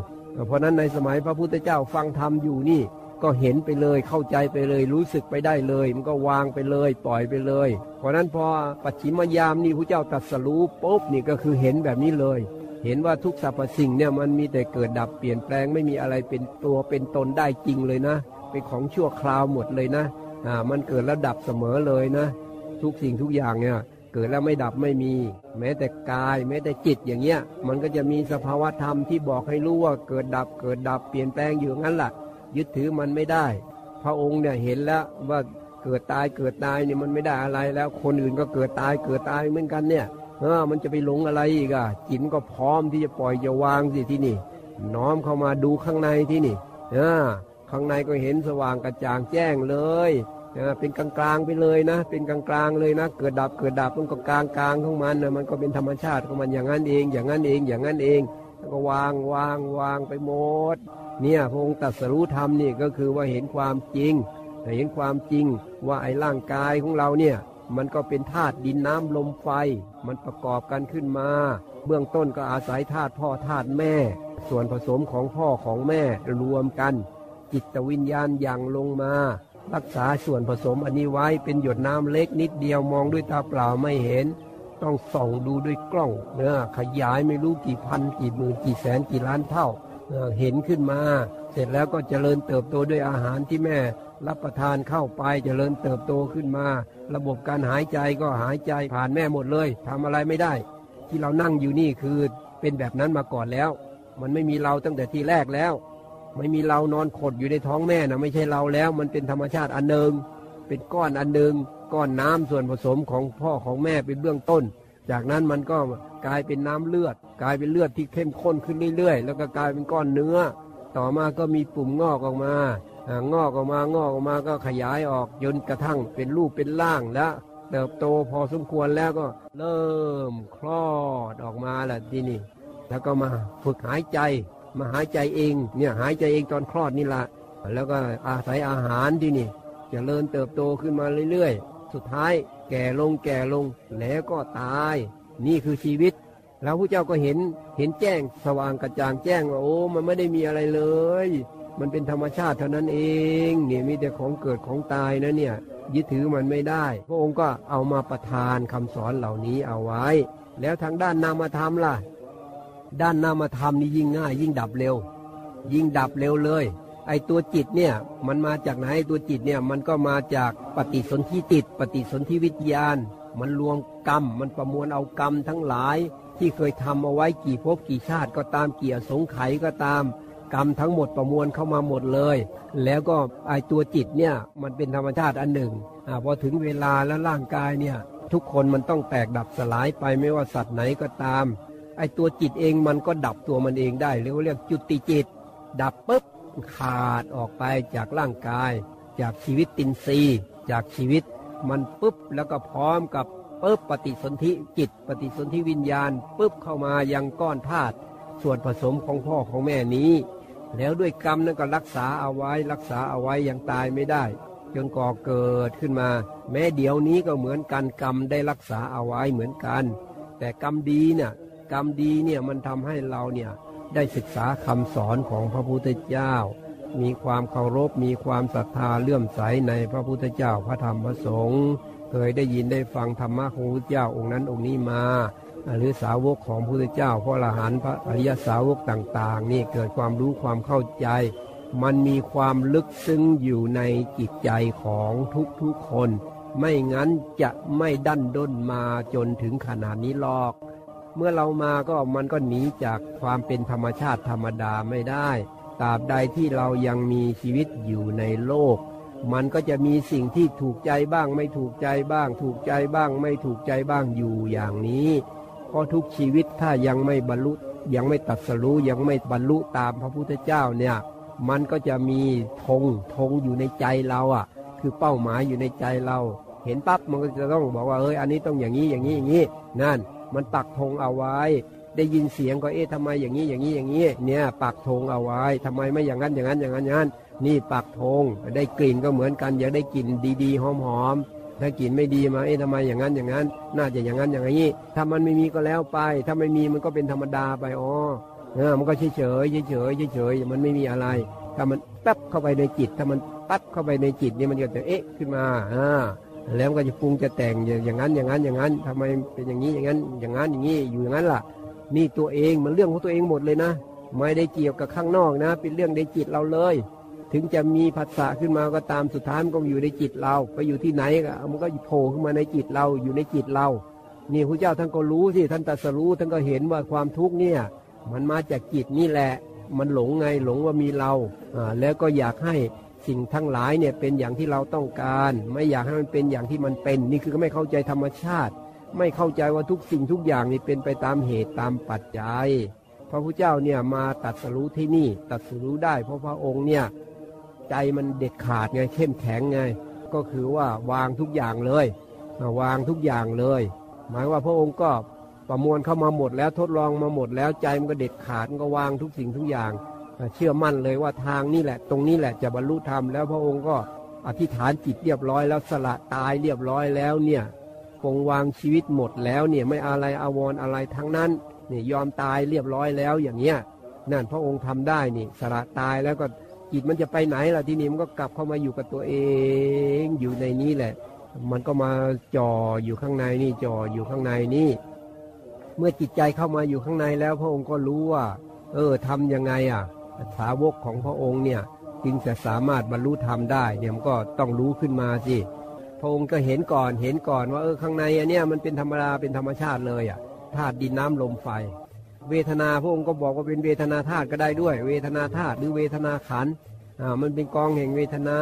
เพราะนั้นในสมัยพระพุทธเจ้าฟังธรรมอยู่นี่ ก็เห็นไปเลยเข้าใจไปเลย รู้สึกไปได้เลย มันก็วางไปเลย ปล่อยไปเลย เพราะนั้นพอปัจฉิมยามนี่พระเจ้าตรัสรู้ปุ๊บนี่ก็คือเห็นแบบนี้เลย เห็นว่าทุกสรรพสิ่งเนี่ยมันมีแต่เกิดดับเปลี่ยนแปลงไม่มีอะไรเป็นตัวเป็นตนได้จริงเลยนะ เป็นของชั่วคราวหมดเลยนะอ่ามันเกิดแล้วดับเสมอเลยนะ ทุกสิ่งทุกอย่างเนี่ยเกิดแล้วไม่ดับไม่มี แม้แต่กาย แม้แต่จิตอย่างเงี้ย มันก็จะมีสภาวะธรรมที่บอกให้รู้ว่าเกิดดับเกิดดับเปลี่ยนแปลงอยู่งั้นแหละยึดถือมันไม่ได้ พระองค์เนี่ยเห็นแล้วว่าเกิดตายเกิดตายเนี่ยมันไม่ได้อะไรแล้ว คนอื่นก็เกิดตายเกิดตายเหมือนกันเนี่ย เออมันจะไปหลงอะไรอีกอะจิตก็พร้อมที่จะปล่อยจะวางสิที่นี่ น้อมเข้ามาดูข้างในที่นี่เออข้างในก็เห็นสว่างกระจ่างแจ้งเลยเป็นกลางๆไปเลยนะ เป็นกลางๆเลยนะ เกิดดับเกิดดับมันก็กลางกลางของมันนะมันก็เป็นธรรมชาติของมันอย่างนั้นเอง อย่างนั้นเองอย่างนั้นเองแล้วก็วางวางวางไปหมด เนี่ยพระองค์ตรัสรู้ธรรมนี่ก็คือว่าเห็นความจริงเห็นความจริงว่าไอ้ร่างกายของเราเนี่ย มันก็เป็นธาตุดินน้ำลมไฟ มันประกอบกันขึ้นมา เบื้องต้นก็อาศัยธาตุพ่อธาตุแม่ ส่วนผสมของพ่อของแม่รวมกัน จิตวิญญาณอย่างลงมา รักษาส่วนผสมอันนี้ไว้เป็นหยดน้ำเล็กนิดเดียวมองด้วยตาเปล่าไม่เห็น ต้องส่องดูด้วยกล้องเนื้อขยายไม่รู้กี่พันกี่หมื่นกี่แสนกี่ล้านเท่าเออเห็นขึ้นมา เสร็จแล้วก็เจริญเติบโตด้วยอาหารที่แม่ รับประทานเข้าไปเจริญเติบโตขึ้นมา ระบบการหายใจก็หายใจผ่านแม่หมดเลยทำอะไรไม่ได้ ที่เรานั่งอยู่นี่คือเป็นแบบนั้นมาก่อนแล้ว มันไม่มีเราตั้งแต่ทีแรกแล้ว ไม่มีเรานอนขดอยู่ในท้องแม่นะไม่ใช่เราแล้ว มันเป็นธรรมชาติอันหนึ่งเป็นก้อนอันหนึ่งก้อนน้ำส่วนผสมของพ่อของแม่เป็นเบื้องต้น จากนั้นมันก็กลายเป็นน้ำเลือด กลายเป็นเลือดที่เข้มข้นขึ้นเรื่อยๆ แล้วก็กลายเป็นก้อนเนื้อ ต่อมาก็มีปุ่มงอกออกมา งอกออกมางอกออกมาก็ขยายออกจนกระทั่งเป็นรูปเป็นร่างและเติบโตพอสมควรแล้วก็เริ่มคลอดออกมาแหละทีนี้แล้วก็มาฝึกหายใจ มาหายใจเองเนี่ยหายใจเองตอนคลอดนี่ละแล้วก็อาศัยอาหารที่นี่จเจริญเติบโตขึ้นมาเรื่อยๆ สุดท้ายแก่ลงแก่ลงแล้วก็ตาย นี่คือชีวิต แล้วพระเจ้าก็เห็นเห็นแจ้งสว่างกระจ่างแจ้งว่าโอ้มันไม่ได้มีอะไรเลย มันเป็นธรรมชาติเท่านั้นเองเนี่ยมีแต่ของเกิดของตายนะเนี่ยยึดถือมันไม่ได้ พระองค์ก็เอามาประทานคำสอนเหล่านี้เอาไว้ แล้วทางด้านนามธรรมล่ะ ด้านนามธรรมนี่ยิ่งง่าย ยิ่งดับเร็ว ยิ่งดับเร็วเลย ไอตัวจิตเนี่ยมันมาจากไหนตัวจิตเนี่ยมันก็มาจากปฏิสนธิจิต ปฏิสนธิวิญญาณ มันรวมกรรม มันประมวลเอากรรมทั้งหลาย ที่เคยทำเอาไว้กี่ภพกี่ชาติก็ตามเกี่ยสงไขก็ตาม กรรมทั้งหมดประมวลเข้ามาหมดเลย แล้วก็ไอตัวจิตเนี่ยมันเป็นธรรมชาติอันหนึ่งอพอถึงเวลาแล้วร่างกายเนี่ยทุกคนมันต้องแตกดับสลายไปไม่ว่าสัตว์ไหนก็ตามไอตัวจิตเองมันก็ดับตัวมันเองได้เรียกว่าเรียกจุติจิต ดับปุ๊บขาดออกไปจากร่างกาย จากชีวิตตินซีจากชีวิตมันปุ๊บแล้วก็พร้อมกับปุ๊บปฏิสนธิจิต ปฏิสนธิวิญญาณปุ๊บเข้ามายังก้อนธาตุส่วนผสมของพ่อของแม่นี้ แล้วด้วยกรรมนั้นก็รักษาเอาไว้รักษาเอาไว้ยังตายไม่ได้ จนก่อเกิดขึ้นมา แม้เดี๋ยวนี้ก็เหมือนกันกรรมได้รักษาเอาไว้เหมือนกัน แต่กรรมดีเนี่ยกรรมดีเนี่ยมันทำให้เราเนี่ยได้ศึกษาคำสอนของพระพุทธเจ้า มีความเคารพมีความศรัทธาเลื่อมใสในพระพุทธเจ้าพระธรรมพระสงฆ์เคยได้ยินได้ฟังธรรมะของพระพุทธเจ้าองค์นั้นองค์นี้มา หรือสาวกของพระพุทธเจ้าพระอรหันต์พระอริยสาวกต่างๆ นี่เกิดความรู้ความเข้าใจ มันมีความลึกซึ้งอยู่ในจิตใจของทุกๆคน ไม่งั้นจะไม่ดันด้นมาจนถึงขนาดนี้หรอก เมื่อเรามาก็มันก็หนีจากความเป็นธรรมชาติธรรมดาไม่ได้ตราบใดที่เรายังมีชีวิตอยู่ในโลก มันก็จะมีสิ่งที่ถูกใจบ้าง ไม่ถูกใจบ้าง ถูกใจบ้าง ไม่ถูกใจบ้างอยู่อย่างนี้ เพราะทุกชีวิตถ้ายังไม่บรรลุยังไม่ตัดสรู้ยังไม่บรรลุตามพระพุทธเจ้าเนี่ย มันก็จะมีธงธงอยู่ในใจเราอะ คือเป้าหมายอยู่ในใจเรา เห็นปั๊บมันก็จะต้องบอกว่าเอ้ยอันนี้ต้องอย่างนี้อย่างนี้อย่างนี้ นั่น มันปักธงเอาไว้ ได้ยินเสียงก็เอ๊ะทำไมอย่างนี้อย่างนี้อย่างนี้ เนี่ยปักธงเอาไว้ทำไมไม่อย่างนั้นอย่างนั้นอย่างนั้นอย่างนั้นนี่ปักธงได้กลิ่นก็เหมือนกันอยากได้กลิ่นดีๆหอมๆ ถ้ากินไม่ดีมา เอ๊ะทำไมอย่างนั้นอย่างนั้น น่าจะอย่างนั้นอย่างนี้ถ้ามันไม่มีก็แล้วไป ถ้าไม่มีมันก็เป็นธรรมดาไปอ๋อเออมันก็เฉยเฉยเฉยเฉยเฉยมันไม่มีอะไร ถ้ามันแป๊บเข้าไปในจิต ถ้ามันปั๊บเข้าไปในจิตนี่มันก็จะเอ๊ะขึ้นมาอ่าแล้วก็จะปรุงจะแต่งอย่างนั้นอย่างนั้นอย่างนั้นทำไมเป็นอย่างนี้อย่างนั้นอย่างนั้นอย่างนี้อยู่อย่างนั้นล่ะ นี่ตัวเองมันเรื่องของตัวเองหมดเลยนะ ไม่ได้เกี่ยวกับข้างนอกนะ เป็นเรื่องในจิตเราเลย ถึงจะมีผัสสะขึ้นมาก็ตามสุดท้ายมันก็อยู่ในจิตเรา ไปอยู่ที่ไหนก็มันก็โผล่ขึ้นมาในจิตเราอยู่ในจิตเรา นี่พระเจ้าท่านก็รู้สิท่านตรัสรู้ท่านก็เห็นว่าความทุกข์เนี่ย มันมาจากจิตนี่แหละ มันหลงไงหลงว่ามีเราอ่าแล้วก็อยากให้สิ่งทั้งหลายเนี่ยเป็นอย่างที่เราต้องการ ไม่อยากให้มันเป็นอย่างที่มันเป็น นี่คือไม่เข้าใจธรรมชาติ ไม่เข้าใจว่าทุกสิ่งทุกอย่างนี่เป็นไปตามเหตุตามปัจจัยพระพุทธเจ้าเนี่ยมาตัดสรู้ที่นี่ตัดสรู้ได้ เพราะพระองค์เนี่ย ใจมันเด็ดขาดไงเข้มแข็งไง ก็คือว่าวางทุกอย่างเลยวางทุกอย่างเลย หมายว่าพระองค์ก็ประมวลเข้ามาหมดแล้วทดลองมาหมดแล้วใจมันก็เด็ดขาดก็วางทุกสิ่งทุกอย่าง เชื่อมั่นเลยว่าทางนี่แหละ ตรงนี้แหละจะบรรลุธรรมแล้วพระองค์ก็อธิษฐานจิตเรียบร้อยแล้วสละตายเรียบร้อยแล้วเนี่ยคงวางชีวิตหมดแล้วเนี่ยไม่อะไรอาวรอะไรทั้งนั้นเนี่ยยอมตายเรียบร้อยแล้วอย่างเนี้ยนั่นพระองค์ทำได้นี่สละตายแล้วก็ จิตมันจะไปไหนล่ะที่นี่มันก็กลับเข้ามาอยู่กับตัวเองอยู่ในนี้แหละ มันก็มาจ่ออยู่ข้างในนี่จ่ออยู่ข้างในนี่ เมื่อจิตใจเข้ามาอยู่ข้างในแล้วพระองค์ก็รู้ว่า เออทำยังไงอะสาวกของพระองค์เนี่ยจึงจะสามารถบรรลุธรรมได้เนี่ยมันก็ต้องรู้ขึ้นมาสิพระองค์ก็เห็นก่อนเห็นก่อนว่าเออข้างในอันเนี้ยมันเป็นธรรมดาเป็นธรรมชาติเลยอะธาตุดินน้ำลมไฟ เวทนาพระองค์ก็บอกว่าเป็นเวทนาธาตุก็ได้ด้วย เวทนาธาตุหรือเวทนาขันอ่ามันเป็นกองแห่งเวทนา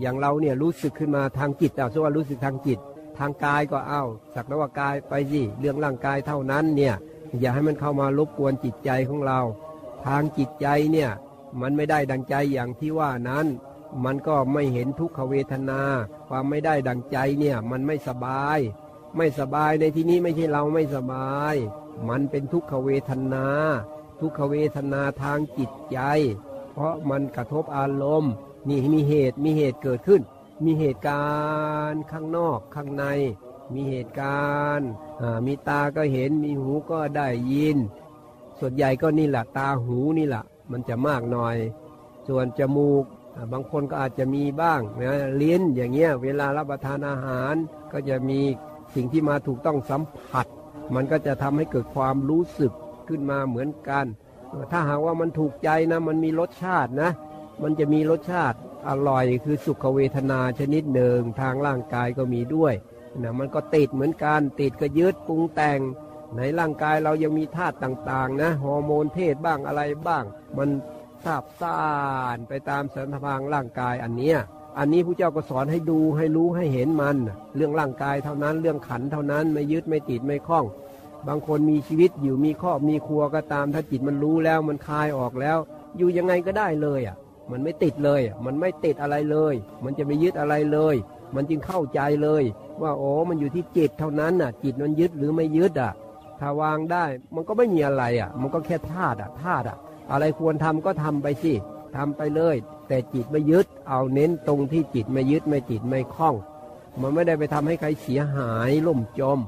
อย่างเราเนี่ยรู้สึกขึ้นมาทางจิตเอาสว่ารู้สึกทางจิต ทางกายก็เอาสักแต่ว่ากายไปสิเรื่องร่างกายเท่านั้นเนี่ยอย่าให้มันเข้ามารบกวนจิตใจของเรา ทางจิตใจเนี่ยมันไม่ได้ดังใจอย่างที่ว่านั้นมันก็ไม่เห็นทุกขเวทนา ความไม่ได้ดังใจเนี่ยมันไม่สบาย ไม่สบายในที่นี้ไม่ใช่เราไม่สบาย มันเป็นทุกขเวทนา ทุกขเวทนาทางจิตใจ เพราะมันกระทบอารมณ์นี่มีเหตุมีเหตุเกิดขึ้น มีเหตุการณ์ข้างนอกข้างใน มีเหตุการณ์มีตาก็เห็นมีหูก็ได้ยิน ส่วนใหญ่ก็นี่แหละตาหูนี่แหละมันจะมากหน่อย ส่วนจมูกบางคนก็อาจจะมีบ้างนะลิ้นอย่างเงี้ยเวลารับประทานอาหารก็จะมีสิ่งที่มาถูกต้องสัมผัส มันก็จะทำให้เกิดความรู้สึกขึ้นมาเหมือนกัน ถ้าหากว่ามันถูกใจนะ มันมีรสชาตินะ มันจะมีรสชาติอร่อยคือสุขเวทนาชนิดหนึ่งทางร่างกายก็มีด้วยนะมันก็ติดเหมือนกันติดก็ยึดปรุงแต่ง ในร่างกายเรายังมีธาตุต่างๆนะฮอร์โมนเพศบ้างอะไรบ้าง มันทราบซ่านไปตามสันทางร่างกายอันเนี้ย อันนี้ผู้เจ้าก็สอนให้ดูให้รู้ให้เห็นมัน เรื่องร่างกายเท่านั้นเรื่องขันเท่านั้นไม่ยึดไม่ติดไม่คล้อง บางคนมีชีวิตอยู่มีครอบมีครัวก็ตาม ถ้าจิตมันรู้แล้วมันคลายออกแล้ว อยู่ยังไงก็ได้เลยอะ มันไม่ติดเลย มันไม่ติดอะไรเลย มันจะไม่ยึดอะไรเลย มันจึงเข้าใจเลย ว่าโอ้มันอยู่ที่จิตเท่านั้นอะ จิตมันยึดหรือไม่ยึดอะ ถ้าวางได้มันก็ไม่มีอะไรอะ มันก็แค่ธาตุอะธาตุอะ อะไรควรทำก็ทำไปสิทำไปเลย แต่จิตไม่ยึด เอาเน้นตรงที่จิตไม่ยึดไม่จิตไม่คล้อง มันไม่ได้ไปทำให้ใครเสียหายล่มจม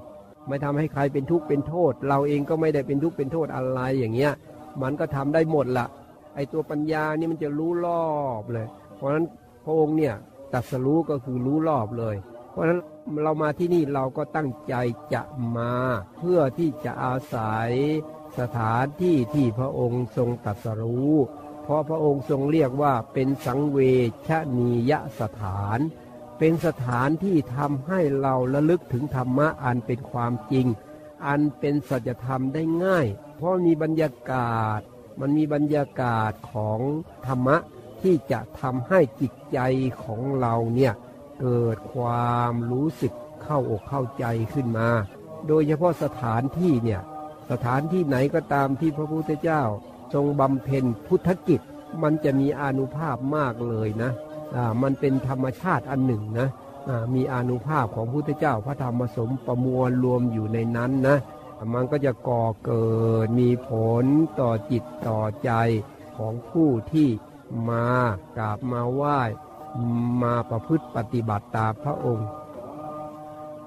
ไม่ทำให้ใครเป็นทุกข์เป็นโทษ เราเองก็ไม่ได้เป็นทุกข์เป็นโทษอะไรอย่างเงี้ย มันก็ทำได้หมดละไอตัวปัญญานี่มันจะรู้รอบเลย เพราะฉะนั้นพระองค์เนี่ยตัดสรู้ก็คือรู้รอบเลย เพราะฉะนั้นเรามาที่นี่เราก็ตั้งใจจะมาเพื่อที่จะอาศัยสถานที่ที่พระองค์ทรงตัดสรู้ เพราะพระองค์ทรงเรียกว่าเป็นสังเวชนียสถาน เป็นสถานที่ทำให้เราระลึกถึงธรรมะอันเป็นความจริง อันเป็นสัจธรรมได้ง่าย เพราะมีบรรยากาศ มันมีบรรยากาศของธรรมะที่จะทำให้จิตใจของเราเนี่ยเกิดความรู้สึกเข้าอกเข้าใจขึ้นมา โดยเฉพาะสถานที่เนี่ยสถานที่ไหนก็ตามที่พระพุทธเจ้า ทรงบำเพ็ญพุทธกิจ มันจะมีอนุภาพมากเลยนะอ่ามันเป็นธรรมชาติอันหนึ่งนะอ่ามีอนุภาพของพุทธเจ้าพระธรรมสมประมวลรวมอยู่ในนั้นนะมันก็จะก่อเกิดมีผลต่อจิตต่อใจของผู้ที่มากราบมาไหว้มาประพฤติปฏิบัติตามพระองค์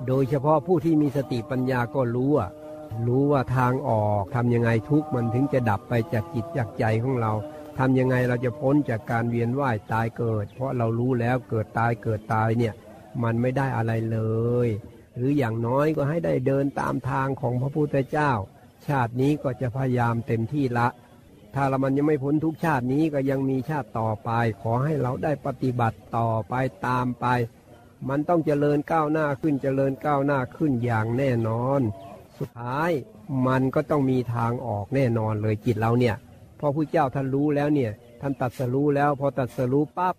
โดยเฉพาะผู้ที่มีสติปัญญาก็รู้อะ รู้ว่าทางออกทำยังไงทุกมันถึงจะดับไปจากจิตจากใจของเราทำยังไงเราจะพ้นจากการเวียนว่ายตายเกิด เพราะเรารู้แล้วเกิดตายเกิดตายเนี่ยมันไม่ได้อะไรเลย หรืออย่างน้อยก็ให้ได้เดินตามทางของพระพุทธเจ้า ชาตินี้ก็จะพยายามเต็มที่ละ ถ้าเรามันยังไม่พ้นทุกชาตินี้ก็ยังมีชาติต่อไป ขอให้เราได้ปฏิบัติต่อไปตามไป มันต้องเจริญก้าวหน้าขึ้นเจริญก้าวหน้าขึ้นอย่างแน่นอน สุดท้ายมันก็ต้องมีทางออกแน่นอนเลยจิตเราเนี่ย พอผู้เจ้าท่านรู้แล้วเนี่ย ท่านตัดสรู้แล้ว พอตัดสรู้ปั๊บ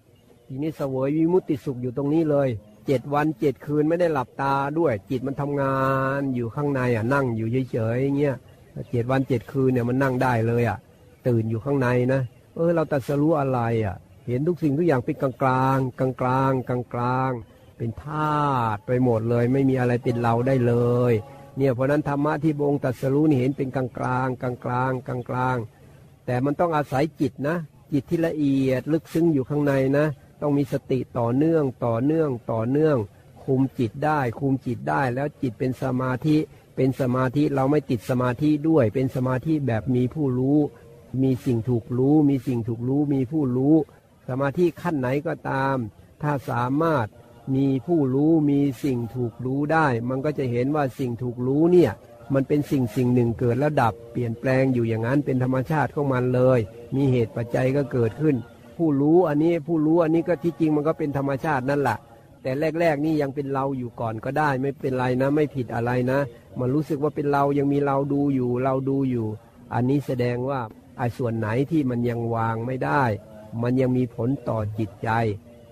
ทีนี้สวยวิมุตติสุขอยู่ตรงนี้เลยเจ็ดวันเจ็ดคืนไม่ได้หลับตาด้วย จิตมันทำงานอยู่ข้างในอะนั่งอยู่เฉยๆเงี้ยเจ็ดวันเจ็ดคืนเนี่ยมันนั่งได้เลยอะ ตื่นอยู่ข้างในนะเออเราตัดสรู้อะไรอะ เห็นทุกสิ่งทุกอย่างเป็นกลางกลางกลางกลางกลางกลางเป็นธาตุไปหมดเลย ไม่มีอะไรเป็นเราได้เลย เนี่ยเพราะนั้นธรรมะที่บงตัดสรู้นี่เห็นเป็นกลางกลางกลางกลางกลางกลางแต่มันต้องอาศัยจิตนะ จิตที่ละเอียดลึกซึ้งอยู่ข้างในนะ ต้องมีสติต่อเนื่องต่อเนื่องต่อเนื่อง คุมจิตได้ คุมจิตได้แล้วจิตเป็นสมาธิ เป็นสมาธิเราไม่ติดสมาธิด้วย เป็นสมาธิแบบมีผู้รู้ มีสิ่งถูกรู้ มีสิ่งถูกรู้ มีผู้รู้ สมาธิขั้นไหนก็ตาม ถ้าสามารถ มีผู้รู้มีสิ่งถูกรู้ได้ มันก็จะเห็นว่าสิ่งถูกรู้เนี่ย มันเป็นสิ่งสิ่งหนึ่งเกิดแล้วดับ เปลี่ยนแปลงอยู่อย่างนั้นเป็นธรรมชาติของมันเลย มีเหตุปัจจัยก็เกิดขึ้น ผู้รู้อันนี้ผู้รู้อันนี้ก็ที่จริงมันก็เป็นธรรมชาตินั่นแหละแต่แรก ๆ นี่ยังเป็นเราอยู่ก่อนก็ได้ ไม่เป็นไรนะ ไม่ผิดอะไรนะ มันรู้สึกว่าเป็นเรายังมีเราดูอยู่ เราดูอยู่ อันนี้แสดงว่าไอ้ส่วนไหนที่มันยังวางไม่ได้ มันยังมีผลต่อจิตใจ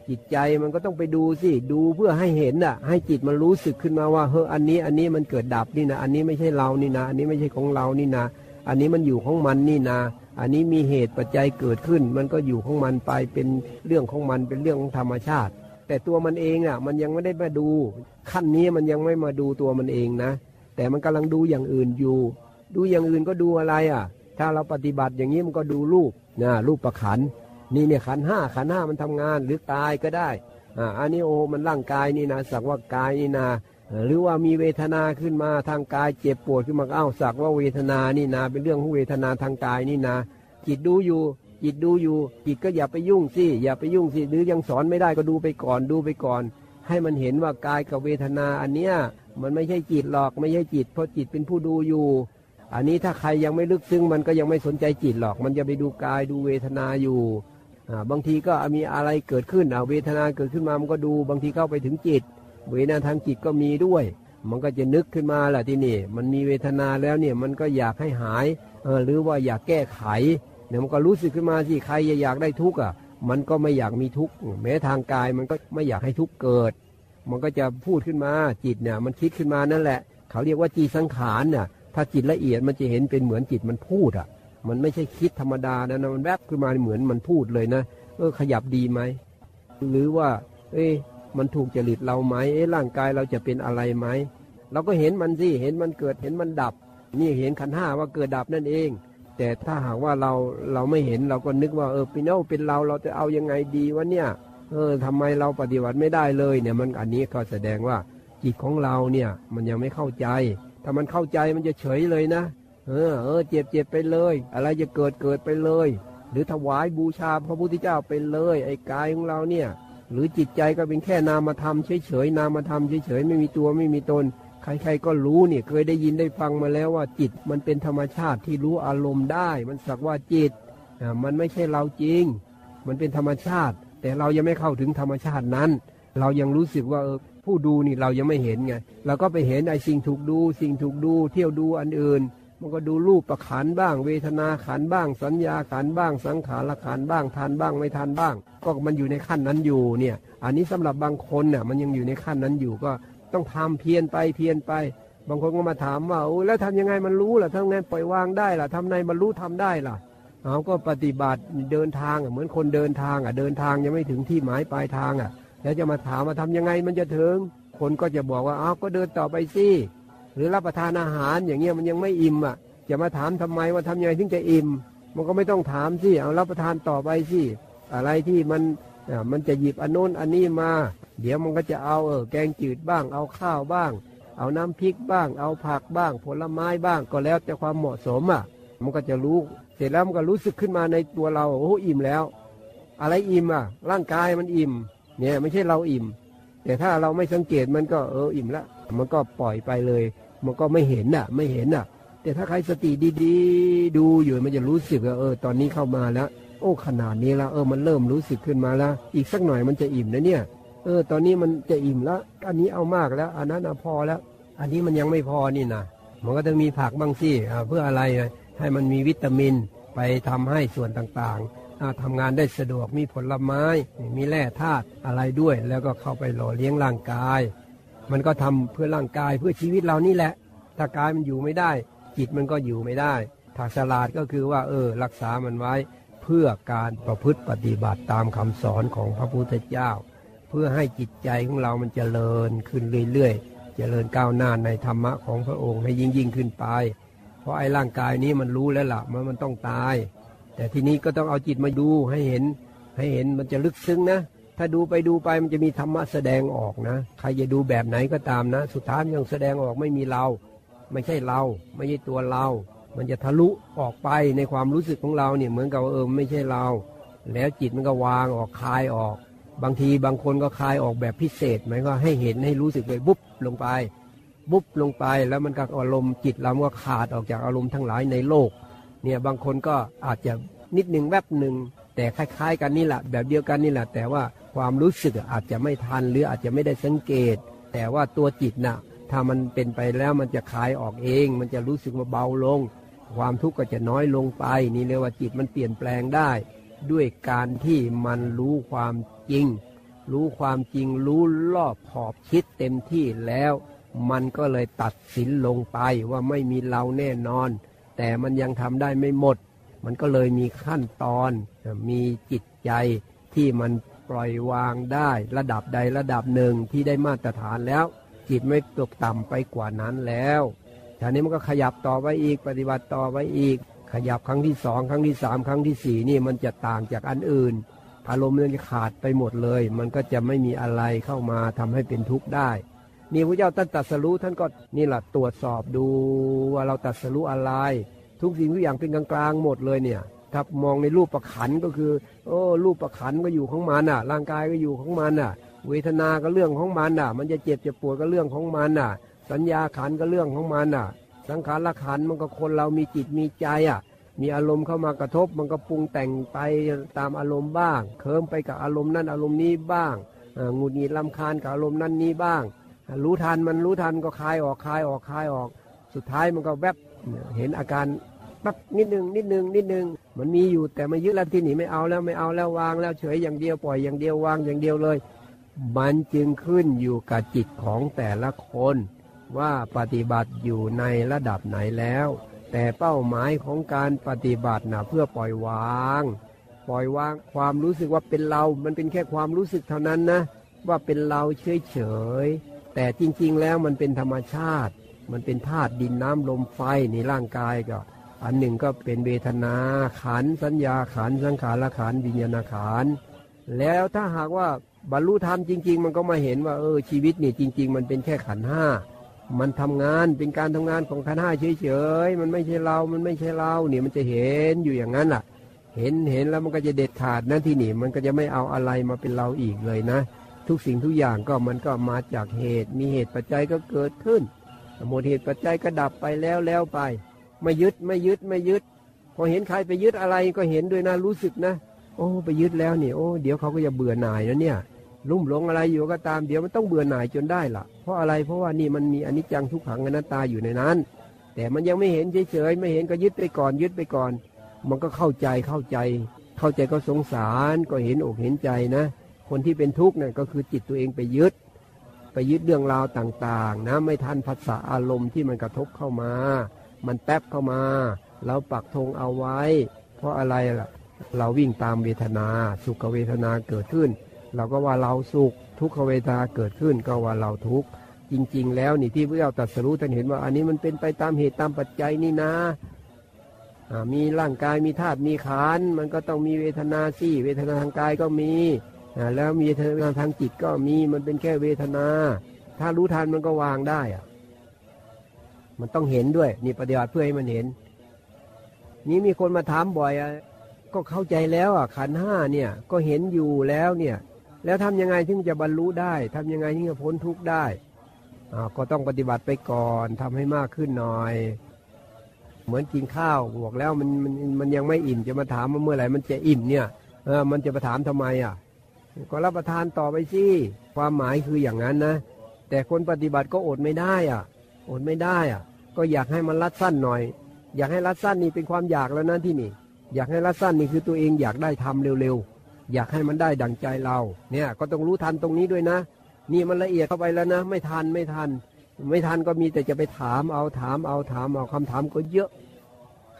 จิตใจมันก็ต้องไปดูสิ ดูเพื่อให้เห็นอะ ให้จิตมันรู้สึกขึ้นมาว่าเฮ้ออันนี้อันนี้มันเกิดดับนี่นะ อันนี้ไม่ใช่เรานี่นะ อันนี้ไม่ใช่ของเรานี่นะ อันนี้มันอยู่ของมันนี่นะ อันนี้มีเหตุปัจจัยเกิดขึ้น มันก็อยู่ของมันไปเป็นเรื่องของมันเป็นเรื่องของธรรมชาติ แต่ตัวมันเองอะ มันยังไม่ได้มาดู ขั้นนี้มันยังไม่มาดูตัวมันเองนะ แต่มันกำลังดูอย่างอื่นอยู่ ดูอย่างอื่นก็ดูอะไรอะ ถ้าเราปฏิบัติอย่างนี้มันก็ดูรูปนะรูปประขัน นี่เนี่ยขันห้าขันห้ามันทำงานหรือกายก็ได้อ่าอันนี้โอ้มันร่างกายนี่นะสักว่ากายนี่นะหรือว่ามีเวทนาขึ้นมาทางกายเจ็บปวดขึ้นมาเอ้าสักว่าเวทนานี่นะเป็นเรื่องของเวทนาทางกายนี่นะจิตดูอยู่จิตดูอยู่ จิตก็อย่าไปยุ่งสิอย่าไปยุ่งสิหรือยังสอนไม่ได้ก็ดูไปก่อนดูไปก่อน ให้มันเห็นว่ากายกับเวทนาอันเนี้ยมันไม่ใช่จิตหรอกไม่ใช่จิต เพราะจิตเป็นผู้ดูอยู่ อันนี้ถ้าใครยังไม่ลึกซึ้งมันก็ยังไม่สนใจจิตหรอก มันจะไปดูกายดูเวทนาอยู่ บางทีก็มีอะไรเกิดขึ้นเวทนาเกิดขึ้นมามันก็ดูบางทีเข้าไปถึงจิต เวทนาทางจิตก็มีด้วย มันก็จะนึกขึ้นมาแหละที่นี่ มันมีเวทนาแล้วเนี่ยมันก็อยากให้หายหรือว่าอยากแก้ไขเนี่ยมันก็รู้สึกขึ้นมาที่ใครอยากได้ทุกข์อะมันก็ไม่อยากมีทุกข์แม้ทางกายมันก็ไม่อยากให้ทุกข์เกิด มันก็จะพูดขึ้นมาจิตเนี่ยมันคิดขึ้นมานั่นแหละ เขาเรียกว่าจีสังขารน่ะถ้าจิตละเอียดมันจะเห็นเป็นเหมือนจิตมันพูดอะ มันไม่ใช่คิดธรรมดานะมันแวบขึ้นมาเหมือนมันพูดเลยนะเออขยับดีไหมหรือว่า เอ้มันถูกจริตเราไหมเอ้ร่างกายเราจะเป็นอะไรไหมเราก็เห็นมันสิเห็นมันเกิดเห็นมันดับ นี่เห็นขันห้าว่าเกิดดับนั่นเอง แต่ถ้าหากว่าเราเราไม่เห็นเราก็นึกว่าเออปีโน่เป็นเราเราจะเอายังไงดีวะเนี่ยเออทำไมเราปฏิบัติไม่ได้เลยเนี่ยมันอันนี้ก็แสดงว่าจิตของเราเนี่ยมันยังไม่เข้าใจ ถ้ามันเข้าใจมันจะเฉยเลยนะ เออเออเจ็บเจ็บไปเลย อะไรจะเกิดเกิดไปเลย หรือถวายบูชาพระพุทธเจ้าไปเลย ไอ้กายของเราเนี่ย หรือจิตใจก็เป็นแค่นามธรรมเฉยๆนามธรรมเฉยๆไม่มีตัวไม่มีตน ใครๆก็รู้เนี่ยเคยได้ยินได้ฟังมาแล้วว่าจิตมันเป็นธรรมชาติที่รู้อารมณ์ได้ มันสักว่าจิตอ่ามันไม่ใช่เราจริง มันเป็นธรรมชาติ แต่เรายังไม่เข้าถึงธรรมชาตินั้น เรายังรู้สึกว่าเออผู้ดูนี่เรายังไม่เห็นไงเราก็ไปเห็นไอ้สิ่งถูกดู สิ่งถูกดู เที่ยวดูอันอื่น มันก็ดูรูปประขันบ้าง เวทนาขันบ้าง สัญญาขันบ้าง สังขารขันบ้าง ทานบ้างไม่ทานบ้าง ก็มันอยู่ในขั้นนั้นอยู่เนี่ย อันนี้สำหรับบางคนเนี่ยมันยังอยู่ในขั้นนั้นอยู่ก็ต้องทำเพียรไปเพียรไป บางคนก็มาถามว่าโอ้แล้วทำยังไงมันรู้ล่ะทำไงปล่อยวางได้ล่ะทำไงมันรู้ทำได้ล่ะเอาก็ปฏิบัติเดินทางเหมือนคนเดินทางอะเดินทางยังไม่ถึงที่หมายปลายทางอะ แล้วจะมาถามมาทำยังไงมันจะถึง คนก็จะบอกว่าอ้าวก็เดินต่อไปสิ หรือรับประทานอาหารอย่างเงี้ยมันยังไม่อิ่มอะจะมาถามทำไมว่าทำยังไงถึงจะอิ่ม มันก็ไม่ต้องถามสิเอารับประทานต่อไปสิอะไรที่มันมันจะหยิบอันโน้นอันนี้มา เดี๋ยวมันก็จะเอาเออแกงจืดบ้าง เอาข้าวบ้าง เอาน้ำพริกบ้าง เอาผักบ้าง ผลไม้บ้างก็แล้วแต่ความเหมาะสมอะ มันก็จะรู้เสร็จแล้วมันก็รู้สึกขึ้นมาในตัวเราโอ้อิ่มแล้ว อะไรอิ่มอะ ร่างกายมันอิ่ม เนี่ยไม่ใช่เราอิ่ม แต่ถ้าเราไม่สังเกตมันก็เอออิ่มล้วมันก็ปล่อยไปเลย มันก็ไม่เห็นอะ ไม่เห็นอะ แต่ถ้าใครสติดีๆ ดูอยู่มันจะรู้สึกว่าเออ ตอนนี้เข้ามาแล้ว โอ้ขนาดนี้แล้วเออมันเริ่มรู้สึกขึ้นมาแล้วอีกสักหน่อยมันจะอิ่มนะเนี่ย เออ ตอนนี้มันจะอิ่มแล้วอันนี้เอามากแล้ว อันนั้นพอแล้ว อันนี้มันยังไม่พอนี่นะมันก็ต้องมีผักบ้างสิเพื่ออะไรให้มันมีวิตามินไปทำให้ส่วนต่างๆทำงานได้สะดวกมีผลไม้มีแร่ธาตุอะไรด้วย แล้วก็เข้าไปหล่อเลี้ยงร่างกาย มันก็ทำเพื่อร่างกายเพื่อชีวิตเรานี่แหละ ถ้ากายมันอยู่ไม่ได้ จิตมันก็อยู่ไม่ได้ถ้าฉลาดก็คือว่า เออ รักษามันไว้เพื่อการประพฤติปฏิบัติตามคำสอนของพระพุทธเจ้า เพื่อให้จิตใจของเรามันเจริญขึ้นเรื่อยๆเจริญก้าวหน้าในธรรมะของพระองค์ให้ยิ่งยิ่งขึ้นไป เพราะไอ้ร่างกายนี้มันรู้แล้วล่ะมันมันต้องตาย แต่ทีนี้ก็ต้องเอาจิตมาดูให้เห็นให้เห็นมันจะลึกซึ้งนะ ถ้าดูไปดูไปมันจะมีธรรมะแสดงออกนะ ใครจะดูแบบไหนก็ตามนะ สุดท้ายยังแสดงออกไม่มีเรา ไม่ใช่เรา ไม่ใช่ตัวเรา มันจะทะลุออกไปในความรู้สึกของเราเนี่ยเหมือนกับเออไม่ใช่เรา แล้วจิตมันก็วางออกคลายออก บางทีบางคนก็คลายออกแบบพิเศษหมายก็ให้เห็นให้รู้สึกเลยบุ๊บลงไป บุ๊บลงไปแล้วมันก็อารมณ์จิตเราก็ขาดออกจากอารมณ์ทั้งหลายในโลก เนี่ยบางคนก็อาจจะนิดหนึ่งแวบหนึ่งแต่คล้าย ๆ กันนี่แหละแบบเดียวกันนี่แหละแต่ว่า ความรู้สึกอาจจะไม่ทันหรืออาจจะไม่ได้สังเกต แต่ว่าตัวจิตนะ่ะ ถ้ามันเป็นไปแล้วมันจะคลายออกเอง มันจะรู้สึกว่าเบาลง ความทุกข์ก็จะน้อยลงไป นี่เรียกว่าจิตมันเปลี่ยนแปลงได้ ด้วยการที่มันรู้ความจริง รู้ความจริงรู้รอบขอบคิดเต็มที่แล้ว มันก็เลยตัดสินลงไปว่าไม่มีเราแน่นอน แต่มันยังทำได้ไม่หมด มันก็เลยมีขั้นตอนมีจิตใจที่มัน ปล่อยวางได้ระดับใดระดับหนึ่งที่ได้มาตรฐานแล้ว จิตไม่ตกต่ำไปกว่านั้นแล้วทีนี้มันก็ขยับต่อไปอีกปฏิบัติต่อไปอีก ขยับครั้งที่สองครั้งที่สามครั้งที่สี่นี่มันจะต่างจากอันอื่น อารมณ์มันจะขาดไปหมดเลย มันก็จะไม่มีอะไรเข้ามาทำให้เป็นทุกข์ได้นี่พระเจ้าท่านตัดสรู้ท่านก็นี่แหละตรวจสอบดูว่าเราตัดสรู้อะไร ทุกสิ่งทุกอย่างเป็นกลางๆหมดเลยเนี่ยถ้ามองในรูปประขันก็คือ โอ้รูปประขันก็อยู่ของมันอะ ร่างกายก็อยู่ของมันอะ เวทนาก็เรื่องของมันอะ มันจะเจ็บจะปวดก็เรื่องของมันอะ สัญญาขันก็เรื่องของมันอะ สังขารละขันมันก็คนเรามีจิตมีใจอะ มีอารมณ์เข้ามากระทบมันก็ปรุงแต่งไปตามอารมณ์บ้าง เคิมไปกับอารมณ์นั้นอารมณ์นี้บ้างหงุดหงิดลำคาญกับอารมณ์นั้นนี้บ้าง รู้ทันมันรู้ทันก็คลายออกคลายออกคลายออก สุดท้ายมันก็แวบเห็นอาการปั๊บนิดนึงนิดนึงนิดนึง มันมีอยู่แต่ไมายึดแล้วที่หนีไม่เอาแล้วไม่เอาแล้ววางแล้วเฉยอย่างเดียวปล่อยอย่างเดียววางอย่างเดียวเลย มันจึงขึ้นอยู่กับจิตของแต่ละคน ว่าปฏิบัติอยู่ในระดับไหนแล้ว แต่เป้าหมายของการปฏิบัตินะเพื่อปล่อยวาง ปล่อยวางความรู้สึกว่าเป็นเรา มันเป็นแค่ความรู้สึกเท่านั้นนะ ว่าเป็นเราเฉยเฉยแต่จริง ๆ แล้วมันเป็นธรรมชาติ มันเป็นธาตุดินน้ำลมไฟในร่างกายก็ อันหนึ่งก็เป็นเวทนาขันสัญญาขันสังขารขันวิญญาณขันแล้วถ้าหากว่าบรรลุธรรมจริง ๆ มันก็มาเห็นว่าเออชีวิตนี่จริง ๆ มันเป็นแค่ขันห้ามันทำงานเป็นการทำงานของขันห้าเฉยๆมันไม่ใช่เรา มันไม่ใช่เราเนี่ยมันจะเห็นอยู่อย่างนั้นแหละเห็นเห็นแล้วมันก็จะเด็ดขาดนะที่นี่มันก็จะไม่เอาอะไรมาเป็นเราอีกเลยนะ ทุกสิ่งทุกอย่างก็มันก็มาจากเหตุ มีเหตุปัจจัยก็เกิดขึ้นหมดเหตุปัจจัยก็ดับไปแล้วแล้วไป ไม่ยึดไม่ยึดไม่ยึด พอเห็นใครไปยึดอะไรก็เห็นด้วยนะรู้สึกนะ โอ้ไปยึดแล้วนี่โอ้เดี๋ยวเขาก็จะเบื่อหน่ายนะเนี่ย ลุ่มหลงอะไรอยู่ก็ตามเดี๋ยวมันต้องเบื่อหน่ายจนได้ละ่ะ เพราะอะไรเพราะว่านี่มันมีอนิจจังทุกขังอนัตตาอยู่ในนั้น แต่มันยังไม่เห็นเฉยๆไม่เห็นก็ยึดไปก่อนยึดไปก่อน มันก็เข้าใจเข้าใจ เข้าใจก็สงสารก็เห็นอกเห็นใจนะ คนที่เป็นทุกข์เนี่ยก็คือจิตตัวเองไปยึดไปยึดเรื่องราวต่างๆ นะ ไม่ทันภาษาอารมณ์ที่มันกระทบเข้ามา มันแป๊บเข้ามา เราปักธงเอาไว้ เพราะอะไรล่ะ เราวิ่งตามเวทนา สุขเวทนาเกิดขึ้น เราก็ว่าเราสุข ทุกขเวทนาเกิดขึ้นก็ว่าเราทุกข์จริง ๆ แล้วนี่ที่พระเจ้าตรัสรู้ท่านเห็นว่า อันนี้มันเป็นไปตามเหตุตามปัจจัยนี่นะมีร่างกายมีธาตุมีขานมันก็ต้องมีเวทนาสิเวทนาทางกายก็มีแล้วมีเวทนาทางจิตก็มีมันเป็นแค่เวทนา ถ้ารู้ทันมันก็วางได้อะ มันต้องเห็นด้วย นี่ปฏิบัติเพื่อให้มันเห็น นี้มีคนมาถามบ่อยก็เข้าใจแล้วอะขันห้าเนี่ยก็เห็นอยู่แล้วเนี่ย แล้วทำยังไงถึงจะบรรลุได้ทำยังไงถึงจะพ้นทุกข์ได้อ่าก็ต้องปฏิบัติไปก่อนทำให้มากขึ้นหน่อย เหมือนกินข้าวบอกแล้วมันมันมันยังไม่อิ่มจะมาถามว่าเมื่อไหร่มันจะอิ่มเนี่ยเออมันจะมาถามทำไมอะก็รับประทานต่อไปสิความหมายคืออย่างนั้นนะ แต่คนปฏิบัติก็อดไม่ได้อะ อดไม่ได้อะ ก็อยากให้มันรัดสั้นหน่อย อยากให้รัดสั้นนี่เป็นความอยากแล้วนะที่นี่ อยากให้รัดสั้นนี่คือตัวเองอยากได้ทำเร็วๆ อยากให้มันได้ดังใจเรา เนี่ยก็ต้องรู้ทันตรงนี้ด้วยนะ นี่มันละเอียดเข้าไปแล้วนะ ไม่ทันไม่ทัน ไม่ทันก็มีแต่จะไปถามเอาถามเอาถามเอาคำถามก็เยอะ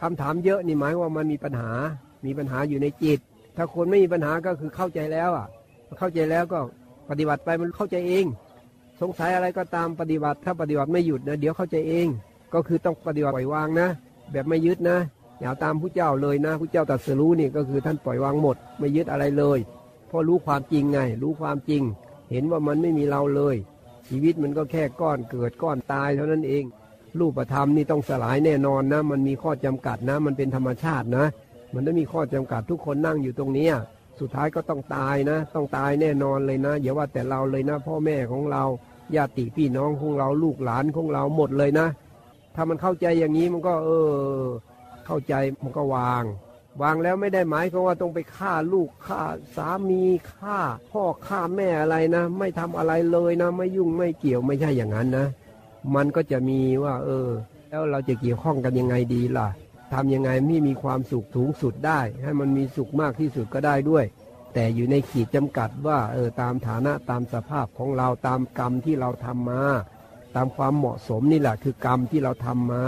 คำถามเยอะนี่หมายว่ามันมีปัญหา มีปัญหาอยู่ในจิต ถ้าคนไม่มีปัญหาก็คือเข้าใจแล้วอะ เข้าใจแล้วก็ปฏิบัติไปมันเข้าใจเอง สงสัยอะไรก็ตามปฏิบัติ ถ้าปฏิบัติไม่หยุดนะ เดี๋ยวเข้าใจเอง ก็คือต้องปฏิบัติปล่อยวางนะ แบบไม่ยึดนะอย่าตามผู้เจ้าเลยนะผู้เจ้าตัดสรู้นี่ก็คือท่านปล่อยวางหมด ไม่ยึดอะไรเลยเพราะรู้ความจริงไง รู้ความจริง เห็นว่ามันไม่มีเราเลย ชีวิตมันก็แค่ก้อนเกิดก้อนตายเท่านั้นเอง รูปธรรมนี่ต้องสลายแน่นอนนะ มันมีข้อจำกัดนะ มันเป็นธรรมชาตินะ มันต้องมีข้อจำกัดทุกคนนั่งอยู่ตรงนี้สุดท้ายก็ต้องตายนะ ต้องตายแน่นอนเลยนะอย่าว่าแต่เราเลยนะ พ่อแม่ของเรา ญาติพี่น้องของเราลูกหลานของเราหมดเลยนะ ถ้ามันเข้าใจอย่างนี้มันก็ เออ เข้าใจมันก็วาง วางแล้วไม่ได้หมายความว่าต้องไปฆ่าลูกฆ่าสามีฆ่า พ่อฆ่าแม่อะไรนะ ไม่ทำอะไรเลยนะ ไม่ยุ่งไม่เกี่ยวไม่ใช่อย่างนั้นนะ มันก็จะมีว่า เออ แล้วเราจะเกี่ยวข้องกันยังไงดีล่ะทำยังไงไม่มีความสุขสูงสุดได้ ให้มันมีสุขมากที่สุดก็ได้ด้วย แต่อยู่ในขีดจำกัดว่าเออตามฐานะตามสภาพของเราตามกรรมที่เราทำมา ตามความเหมาะสมนี่แหละคือกรรมที่เราทำมา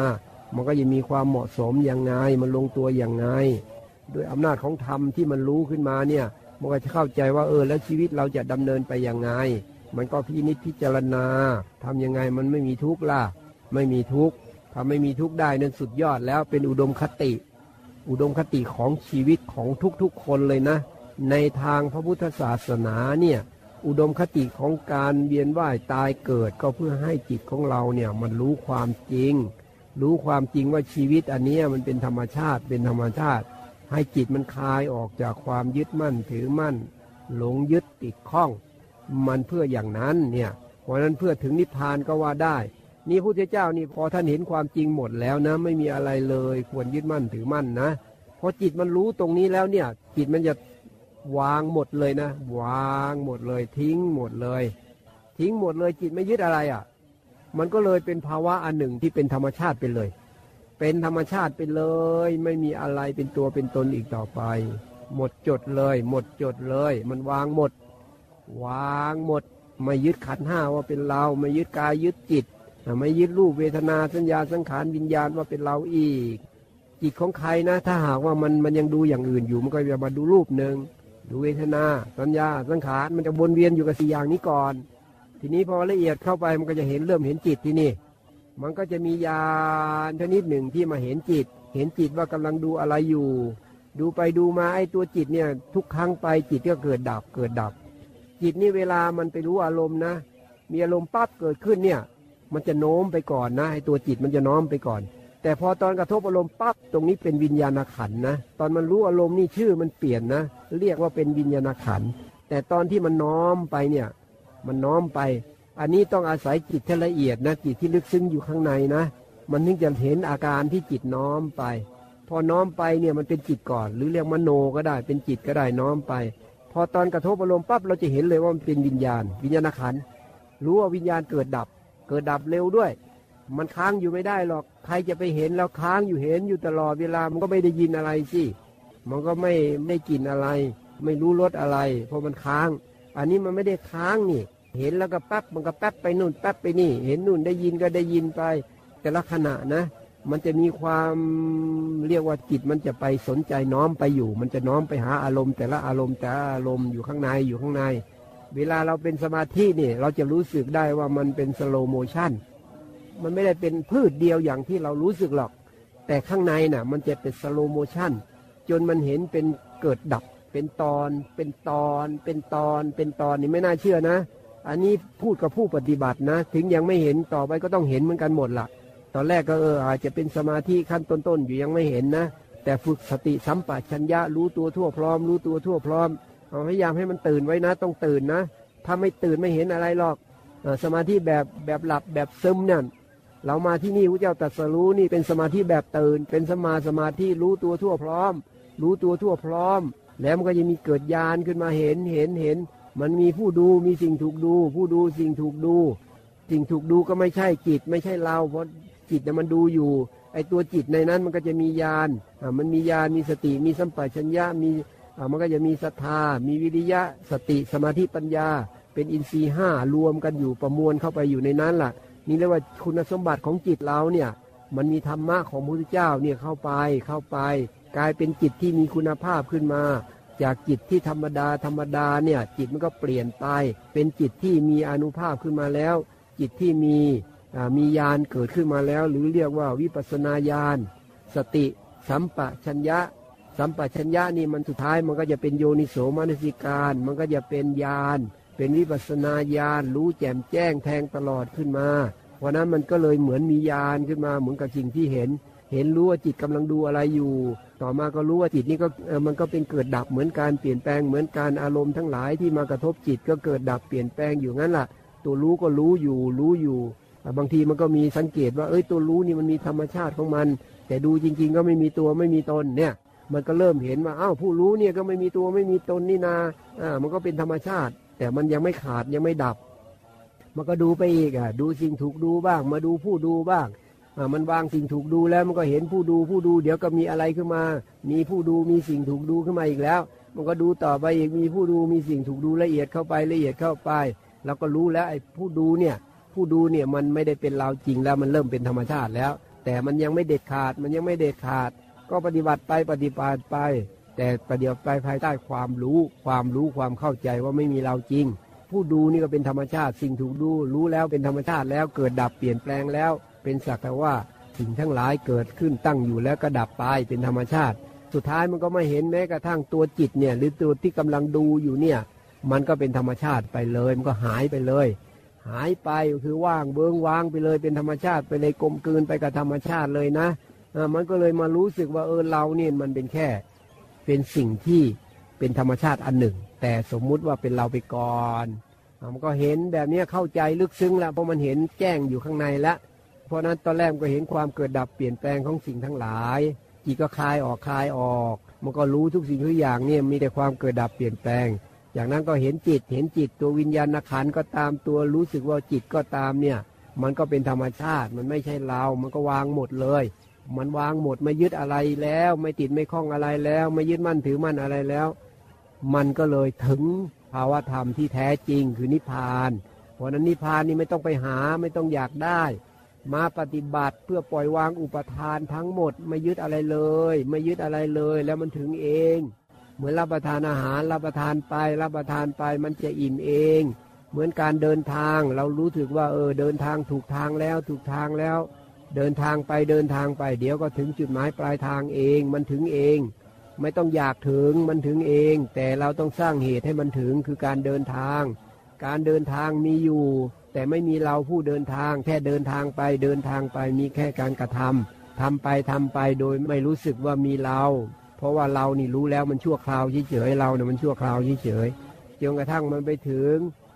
มันก็จะมีความเหมาะสมอย่างไงมันลงตัวอย่างไงด้วยอำนาจของธรรมที่มันรู้ขึ้นมาเนี่ยมันก็จะเข้าใจว่าเออแล้วชีวิตเราจะดำเนินไปอย่างไง มันก็พินิจพิจารณาทำยังไงมันไม่มีทุกข์ล่ะ ไม่มีทุกข์ถ้าไม่มีทุกข์ได้นั้นสุดยอดแล้วเป็นอุดมคติ อุดมคติของชีวิตของทุกๆคนเลยนะ ในทางพระพุทธศาสนาเนี่ยอุดมคติของการเวียนว่ายตายเกิดก็เพื่อให้จิตของเราเนี่ยมันรู้ความจริง รู้ความจริงว่าชีวิตอันนี้มันเป็นธรรมชาติเป็นธรรมชาติ ให้จิตมันคลายออกจากความยึดมั่นถือมั่น หลงยึดติดข้อง มันเพื่ออย่างนั้นเนี่ยเพราะนั้นเพื่อถึงนิพพานก็ว่าได้ นี่พระพุทธเจ้านี่พอท่านเห็นความจริงหมดแล้วนะ ไม่มีอะไรเลยควรยึดมั่นถือมั่นนะพอจิตมันรู้ตรงนี้แล้วเนี่ย จิตมันจะ วางหมดเลยนะ วางหมดเลย ทิ้งหมดเลย ทิ้งหมดเลยจิตไม่ยึดอะไรอะ่ะ มันก็เลยเป็นภาวะอันหนึ่งที่เป็นธรรมชาติไปเลย เป็นธรรมชาติไปเลย ไม่มีอะไรเป็นตัวเป็นตนอีกต่อไป หมดจดเลย หมดจดเลย มันวางหมด วางหมด ไม่ยึดขันห้าว่าเป็นเรา ไม่ยึดกายยึดจิต ไม่ยึดรูปเวทนาสัญญาสังขารวิญญาณว่าเป็นเราอีกจิตของใครนะ ถ้าหากว่ามันมันยังดูอย่างอื่นอยู่มันก็จะมาดูรูปหนึ่ง ดูเวทนาสัญญาสังขารมันจะวนเวียนอยู่กับสี่อย่างนี้ก่อน ทีนี้พอละเอียดเข้าไปมันก็จะเห็นเริ่มเห็นจิตที่นี่ มันก็จะมียานชนิดหนึ่งที่มาเห็นจิต เห็นจิตว่ากำลังดูอะไรอยู่ ดูไปดูมาไอ้ตัวจิตเนี่ยทุกครั้งไปจิตก็เกิดดับเกิดดับ จิตนี่เวลามันไปรู้อารมณ์นะ มีอารมณ์ปั๊บเกิดขึ้นเนี่ย มันจะโน้มไปก่อนนะไอ้ตัวจิตมันจะน้อมไปก่อน แต่พอตอนกระทบอารมณ์ปั๊บตรงนี้เป็นวิญญาณขันนะตอนมันรู้อารมณ์นี่ชื่อมันเปลี่ยนนะ เรียกว่าเป็นวิญญาณขันแต่ตอนที่มันน้อมไปเนี่ย มันน้อมไป อันนี้ต้องอาศัยจิตที่ละเอียดนะจิตที่ลึกซึ้งอยู่ข้างในนะ มันถึงจะเห็นอาการที่จิตน้อมไป พอน้อมไปเนี่ยมันเป็นจิตก่อน หรือเรียกมโนก็ได้ เป็นจิตก็ได้น้อมไป พอตอนกระทบอารมณ์ปั๊บเราจะเห็นเลยว่ามันเป็นวิญญาณ วิญญาณขันรู้ว่าวิญญาณเกิดดับ เกิดดับเร็วด้วย มันค้างอยู่ไม่ได้หรอก ใครจะไปเห็นแล้วค้างอยู่เห็นอยู่ตลอดเวลามันก็ไม่ได้ยินอะไรสิมันก็ไม่ไม่กลิ่นอะไร ไม่รู้รสอะไร เพราะมันค้าง อันนี้มันไม่ได้ค้างนี่ เห็นแล้วก็แป๊บมันก็แป๊บไปนู่นแป๊บไปนี่ เห็นนู่นได้ยินก็ได้ยินไป แต่ละขณะนะ มันจะมีความเรียกว่าจิตมันจะไปสนใจน้อมไปอยู่ มันจะน้อมไปหาอารมณ์ แต่ละอารมณ์แต่ละอารมณ์อยู่ข้างในอยู่ข้างใน เวลาเราเป็นสมาธินี่ เราจะรู้สึกได้ว่ามันเป็น slow motion มันไม่ได้เป็นพรืดเดียวอย่างที่เรารู้สึกหรอก แต่ข้างในน่ะ มันจะเป็น slow motion จนมันเห็นเป็นเกิดดับ เป็นตอน เป็นตอน เป็นตอน เป็นตอนนี่ไม่น่าเชื่อนะ อันนี้พูดกับผู้ปฏิบัตินะ ถึงยังไม่เห็นต่อไปก็ต้องเห็นเหมือนกันหมดละตอนแรกก็เอออาจจะเป็นสมาธิขั้นต้นๆอยู่ยังไม่เห็นนะ แต่ฝึกสติสัมปชัญญะรู้ตัวทั่วพร้อม รู้ตัวทั่วพร้อมพยายามให้มันตื่นไว้นะ ต้องตื่นนะ ถ้าไม่ตื่นไม่เห็นอะไรหรอกสมาธิแบบแบบหลับแบบซึมเนี่ย เรามาที่นี่พระเจ้าตรัสรู้นี่เป็นสมาธิแบบตื่น เป็นสมาสมาธิรู้ตัวทั่วพร้อม รู้ตัวทั่วพร้อม แล้วมันก็จะมีเกิดญาณขึ้นมาเห็นเห็นเห็น มันมีผู้ดูมีสิ่งถูกดู ผู้ดูสิ่งถูกดู สิ่งถูกดูก็ไม่ใช่จิตไม่ใช่เรา เพราะจิตน่ยมันดูอยู่ไอตัวจิตในนั้นมันก็จะมีญาณอ่ามันมีญาณมีสติมีสัมปชัญญะมีอ่ามันก็จะมีศรัทธา มีวิริยะสติสมาธิปัญญา เป็นอินทรีย์ห้ารวมกันอยู่ประมวลเข้าไปอยู่ในนั้นล่ะ นี่เรียกว่าคุณสมบัติของจิตเราเนี่ยมันมีธรรมะของพระพุทธเจ้าเนี่ยเข้าไปเข้าไป กลายเป็นจิตที่มีคุณภาพขึ้นมา จากจิตที่ธรรมดาธรรมดาเนี่ยจิตมันก็เปลี่ยนไป เป็นจิตที่มีอนุภาพขึ้นมาแล้ว จิตที่มีมีญาณเกิดขึ้นมาแล้ว หรือเรียกว่าวิปัสนาญาณสติ สัมปชัญญะ สัมปชัญญะนี่มันสุดท้ายมันก็จะเป็นโยนิโสมนสิการ มันก็จะเป็นญาณเป็นวิปัสนาญาณรู้แจ่มแจ้งแทงตลอดขึ้นมา เพราะนั้นมันก็เลยเหมือนมีญาณขึ้นมาเหมือนกับสิ่งที่เห็น เห็นรู้ว่าจิตกำลังดูอะไรอยู่ ต่อมาก็รู้ว่าจิตนี้ก็มันก็เป็นเกิดดับเหมือนการเปลี่ยนแปลงเหมือนการอารมณ์ทั้งหลายที่มากระทบจิตก็เกิดดับเปลี่ยนแปลงอยู่งั้นล่ะ ตัวรู้ก็รู้อยู่รู้อยู่บางทีมันก็มีสังเกตว่าเอ้ยตัวรู้นี่มันมีธรรมชาติของมัน แต่ดูจริง ๆ ก็ไม่มีตัวไม่มีตนเนี่ย มันก็เริ่มเห็นว่าอ้าวผู้รู้เนี่ยก็ไม่มีตัวไม่มีตนนี่นาอ่ามันก็เป็นธรรมชาติ แต่มันยังไม่ขาดยังไม่ดับ มันก็ดูไปอีกอะดูสิ่งถูกดูบ้าง มาดูผู้ดูบ้างอ่ามันวางสิ่งถูกดูแล้วมันก็เห็นผู้ดูผู้ดู เดี๋ยวก็มีอะไรขึ้นมา มีผู้ดูมีสิ่งถูกดูขึ้นมาอีกแล้ว มันก็ดูต่อไปอีกมีผู้ดูมีสิ่งถูกดูละเอียดเข้าไปละเอียดเข้าไปแล้วก็รู้แล้วไอ้ผู้ดูเนี่ยผู้ดูเนี่ยมันไม่ได้เป็นเราจริงแล้วมันเริ่มเป็นธรรมชาติแล้ว แต่มันยังไม่เด็ดขาดมันยังไม่เด็ดขาด ก็ปฏิบัติไปปฏิบัติไป แต่ปฏิบัติไปภายใต้ความรู้ ความรู้ความเข้าใจว่าไม่มีเราจริง ผู้ดูนี่ก็เป็นธรรมชาติ สิ่งถูกดูรู้แล้วเป็นธรรมชาติแล้วเกิดดับเปลี่ยนแปลงแล้ว เป็นสักแต่ว่าสิ่งทั้งหลายเกิดขึ้นตั้งอยู่แล้วก็ดับไปเป็นธรรมชาติ สุดท้ายมันก็ไม่เห็นแม้กระทั่งตัวจิตเนี่ยหรือตัวที่กำลังดูอยู่เนี่ยมันก็เป็นธรรมชาติไปเลย มันก็หายไปเลย หายไปคือว่างเบิงว่างไปเลยเป็นธรรมชาติไปเลยกลมกลืนไปกับธรรมชาติเลยนะมันก็เลยมารู้สึกว่าเออเราเนี่ยมันเป็นแค่ เป็นสิ่งที่เป็นธรรมชาติอันหนึ่ง แต่สมมุติว่าเป็นเราไปก่อนมันก็เห็นแบบนี้เข้าใจลึกซึ้งแล้วเพราะมันเห็นแจ้งอยู่ข้างในแล้วเพราะนั้นตอนแรกก็เห็นความเกิดดับเปลี่ยนแปลงของสิ่งทั้งหลายจิตก็คลายออกคลายออก มันก็รู้ทุกสิ่งทุกอย่างเนี่ยมีแต่ความเกิดดับเปลี่ยนแปลง อย่างนั้นก็เห็นจิตเห็นจิตตัววิญญาณขันก็ตามตัวรู้สึกว่าจิตก็ตามเนี่ย มันก็เป็นธรรมชาติมันไม่ใช่เรา มันก็วางหมดเลย มันวางหมดไม่ยึดอะไรแล้ว ไม่ติดไม่คล้องอะไรแล้ว ไม่ยึดมั่นถือมั่นอะไรแล้ว มันก็เลยถึงภาวะธรรมที่แท้จริงคือนิพพาน เพราะนั้นนิพพานนี่ไม่ต้องไปหาไม่ต้องอยากได้ มาปฏิบัติเพื่อปล่อยวางอุปทานทั้งหมดไม่ยึดอะไรเลย ไม่ยึดอะไรเลยแล้วมันถึงเอง เหมือนรับประทานอาหารรับประทานไปรับประทานไปมันจะอิ่มเอง เหมือนการเดินทางเรารู้สึกว่าเออเดินทางถูกทางแล้วถูกทางแล้ว เดินทางไปเดินทางไป เดี๋ยวก็ถึงจุดหมายปลายทางเองมันถึงเอง ไม่ต้องอยากถึงมันถึงเอง แต่เราต้องสร้างเหตุให้มันถึงคือการเดินทาง การเดินทางมีอยู่ แต่ไม่มีเราผู้เดินทาง แค่เดินทางไปเดินทางไปมีแค่การกระทำทำไปทำไปโดยไม่รู้สึกว่ามีเรา เพราะว่าเรานี่รู้แล้วมันชั่วคราวเฉยเราเนี่ยมันชั่วคราวเฉยจนกระทั่งมันไปถึง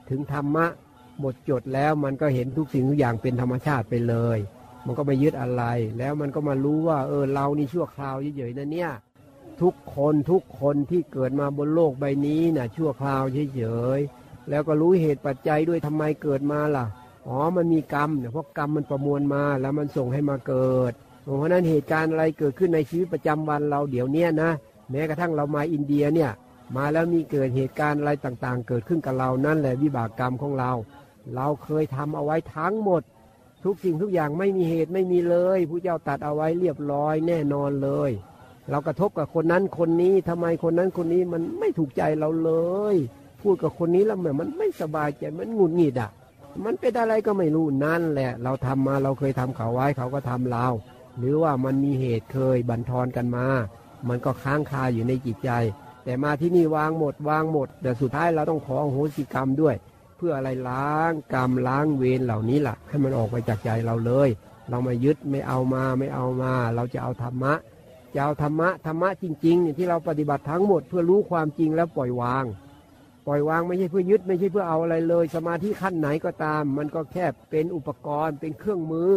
ถึงธรรมะหมดจดแล้วมันก็เห็นทุกสิ่งทุกอย่างเป็นธรรมชาติไปเลย มันก็ไม่ยึดอะไร แล้วมันก็มารู้ว่า เออเรานี่ชั่วคราวเฉยๆนะเนี่ย ทุกคนทุกคนที่เกิดมาบนโลกใบนี้นะ่ะ ชั่วคราวเฉยๆแล้วก็รู้เหตุปัจจัยด้วยทำไมเกิดมาล่ะอ๋อมันมีกรรมเนี่ยเพราะกรรมมันประมวลมาแล้วมันส่งให้มาเกิด เพราะนั้นเหตุการณ์อะไรเกิดขึ้นในชีวิตประจำวันเราเดี๋ยวนี้นะแม้กระทั่งเรามาอินเดียเนี่ย มาแล้วมีเกิดเหตุการณ์อะไรต่างๆ เกิดขึ้นกับเรานั่นแหละวิบากกรรมของเรา เราเคยทำเอาไว้ทั้งหมด ทุกสิ่งทุกอย่างไม่มีเหตุไม่มีเลยผู้เจ้าตัดเอาไว้เรียบร้อยแน่นอนเลย เรากระทบกับคนนั้นคนนี้ทำไมคนนั้นคนนี้มันไม่ถูกใจเราเลย พูดกับคนนี้แล้วเหมือนมันไม่สบายใจมันหงุดหงิดอะ มันเป็นอะไรก็ไม่รู้นั่นแหละ เราทำมาเราเคยทำเขาไว้เขาก็ทำเรา หรือว่ามันมีเหตุเคยบันทอนกันมา มันก็ค้างคาอยู่ในจิตใจ แต่มาที่นี่วางหมดวางหมด แต่สุดท้ายเราต้องขอโหสิกรรมด้วย เพื่ออะไรล้างกรรมล้างเวรเหล่านี้ล่ะ ให้มันออกไปจากใจเราเลย เราม่ยึดไม่เอามาไม่เอามา เราจะเอาธรรมะ จะเอาธรรมะธรรมะจริงๆเนี่ยที่เราปฏิบัติทั้งหมดเพื่อรู้ความจริงแล้วปล่อยวาง ปล่อยวางไม่ใช่เพื่อยึดไม่ใช่เพื่อเอาอะไรเลย สมาธิขั้นไหนก็ตาม มันก็แค่เป็นอุปกรณ์เป็นเครื่องมือ